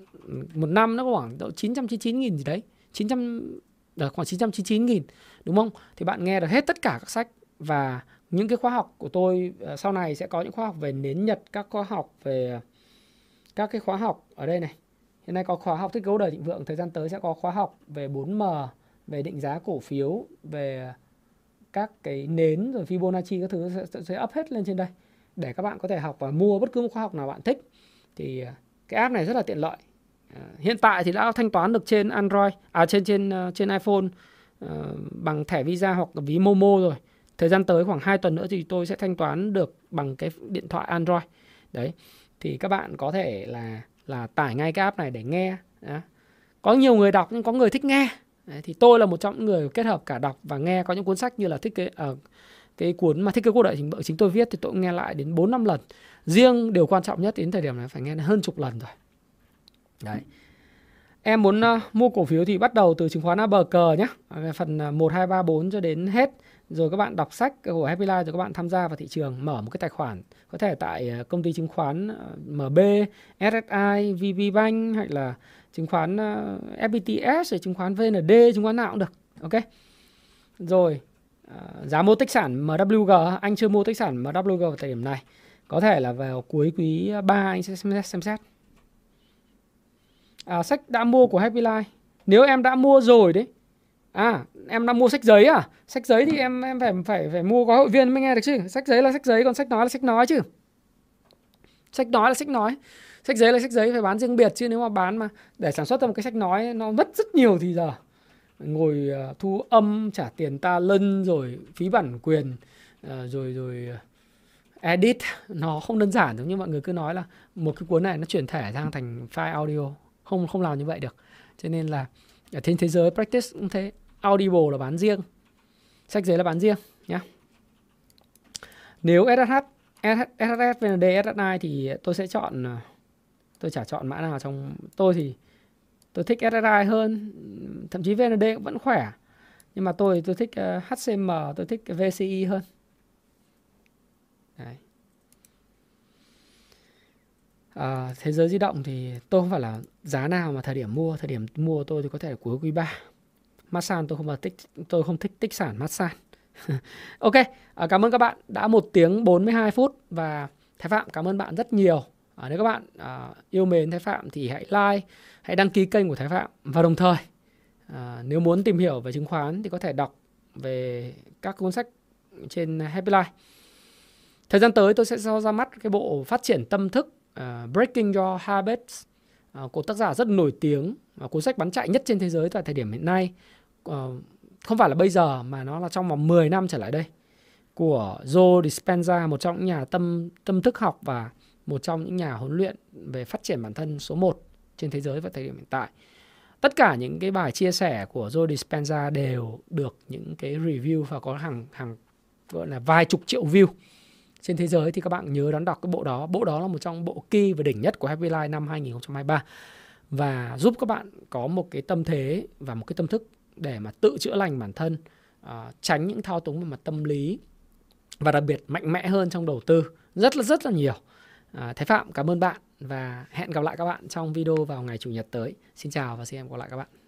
một năm nó khoảng độ 999.000 gì đấy 900 là ờ, khoảng 999.000 đúng không? Thì bạn nghe được hết tất cả các sách và những cái khóa học của tôi ờ, sau này sẽ có những khóa học về nến nhật, các khóa học về các cái khóa học ở đây này. Hiện nay có khóa học thiết cấu đời thịnh vượng, thời gian tới sẽ có khóa học về 4M, về định giá cổ phiếu, về các cái nến rồi Fibonacci các thứ sẽ, sẽ up hết lên trên đây. Để các bạn có thể học và mua bất cứ một khóa học nào bạn thích. Thì à, cái app này rất là tiện lợi. À, hiện tại thì đã thanh toán được trên Android à trên trên à, trên iPhone uh, bằng thẻ Visa hoặc ví Momo rồi. Thời gian tới khoảng 2 tuần nữa thì tôi sẽ thanh toán được bằng cái điện thoại Android. Đấy thì các bạn có thể là là tải ngay cái app này để nghe đó. có nhiều người đọc nhưng có người thích nghe đấy, thì tôi là một trong những người kết hợp cả đọc và nghe có những cuốn sách như là thiết kế uh, cái cuốn mà thích kế quốc đại chính chính tôi viết thì tôi cũng nghe lại đến 4 năm lần. Riêng điều quan trọng nhất đến thời điểm này phải nghe hơn chục lần rồi. Đấy. Em muốn uh, mua cổ phiếu thì bắt đầu từ chứng khoán ABG nhé. Về phần uh, 1 2 3 4 cho đến hết. Rồi các bạn đọc sách của Happy Life rồi các bạn tham gia vào thị trường, mở một cái tài khoản có thể tại ờ, công ty chứng khoán MB, SSI, VPBank hay là chứng khoán ờ, FPTS rồi chứng khoán VND, chứng khoán nào cũng được. Ok. Rồi, ờ, giá mua tích sản MWG anh chưa mua tích sản MWG vào thời điểm này có thể là vào cuối quý 3 anh sẽ xem xét, xem xét. À, sách đã mua của Happy Life nếu em đã mua rồi đấy à em đã mua sách giấy à sách giấy thì em em phải phải phải mua có hội viên mới nghe được chứ sách giấy là sách giấy còn sách nói là sách nói chứ sách nói là sách nói sách giấy là sách giấy phải bán riêng biệt chứ nếu mà bán mà để sản xuất ra một cái sách nói nó mất rất nhiều thì giờ ngồi thu âm trả tiền ta lân rồi phí bản quyền rồi rồi edit nó không đơn giản giống như mọi người cứ nói là một cái cuốn này nó chuyển thể sang thành file audio không không làm như vậy được cho nên là ở trên thế giới practice cũng thế audible là bán riêng sách giấy là bán riêng nhé nếu SSH SSS, VND, SSI thì tôi sẽ chọn tôi chả chọn mã nào trong tôi thì tôi thích SSI hơn thậm chí VND cũng vẫn khỏe. Nhưng mà tôi tôi thích ờ, HCM tôi thích VCI hơn. Đấy. À, thế giới di động thì tôi không phải là giá nào mà thời điểm mua thời điểm mua tôi thì có thể là cuối quý 3 Masan tôi không mà thích tôi không thích tích sản Masan ok à, cảm ơn các bạn đã một tiếng 42 phút và Thái Phạm cảm ơn bạn rất nhiều à, nếu các bạn à, yêu mến Thái Phạm thì hãy like hãy đăng ký kênh của Thái Phạm và đồng thời à, nếu muốn tìm hiểu về chứng khoán thì có thể đọc về các cuốn sách trên Happy Life. Thời gian tới tôi sẽ cho ra mắt cái bộ phát triển tâm thức uh, Breaking Your Habits uh, của tác giả rất nổi tiếng uh, cuốn sách bán chạy nhất trên thế giới tại thời điểm hiện nay uh, không phải là bây giờ mà nó là trong vòng 10 năm trở lại đây của Joe Dispenza một trong những nhà tâm tâm thức học và một trong những nhà huấn luyện về phát triển bản thân số 1 trên thế giới vào thời điểm hiện tại. Tất cả những cái bài chia sẻ của Joe Dispenza đều được những cái review và có hàng hàng gọi là vài chục triệu view trên thế giới thì các bạn nhớ đón đọc cái bộ đó. Bộ đó là một trong bộ kỳ và đỉnh nhất của Happy Life năm 2023 và giúp các bạn có một cái tâm thế và một cái tâm thức để mà tự chữa lành bản thân, uh, tránh những thao túng về mặt tâm lý và đặc biệt mạnh mẽ hơn trong đầu tư rất là rất là nhiều. À, Thái Phạm cảm ơn bạn và hẹn gặp lại các bạn trong video vào ngày Chủ nhật tới. Xin chào và xin hẹn gặp lại các bạn.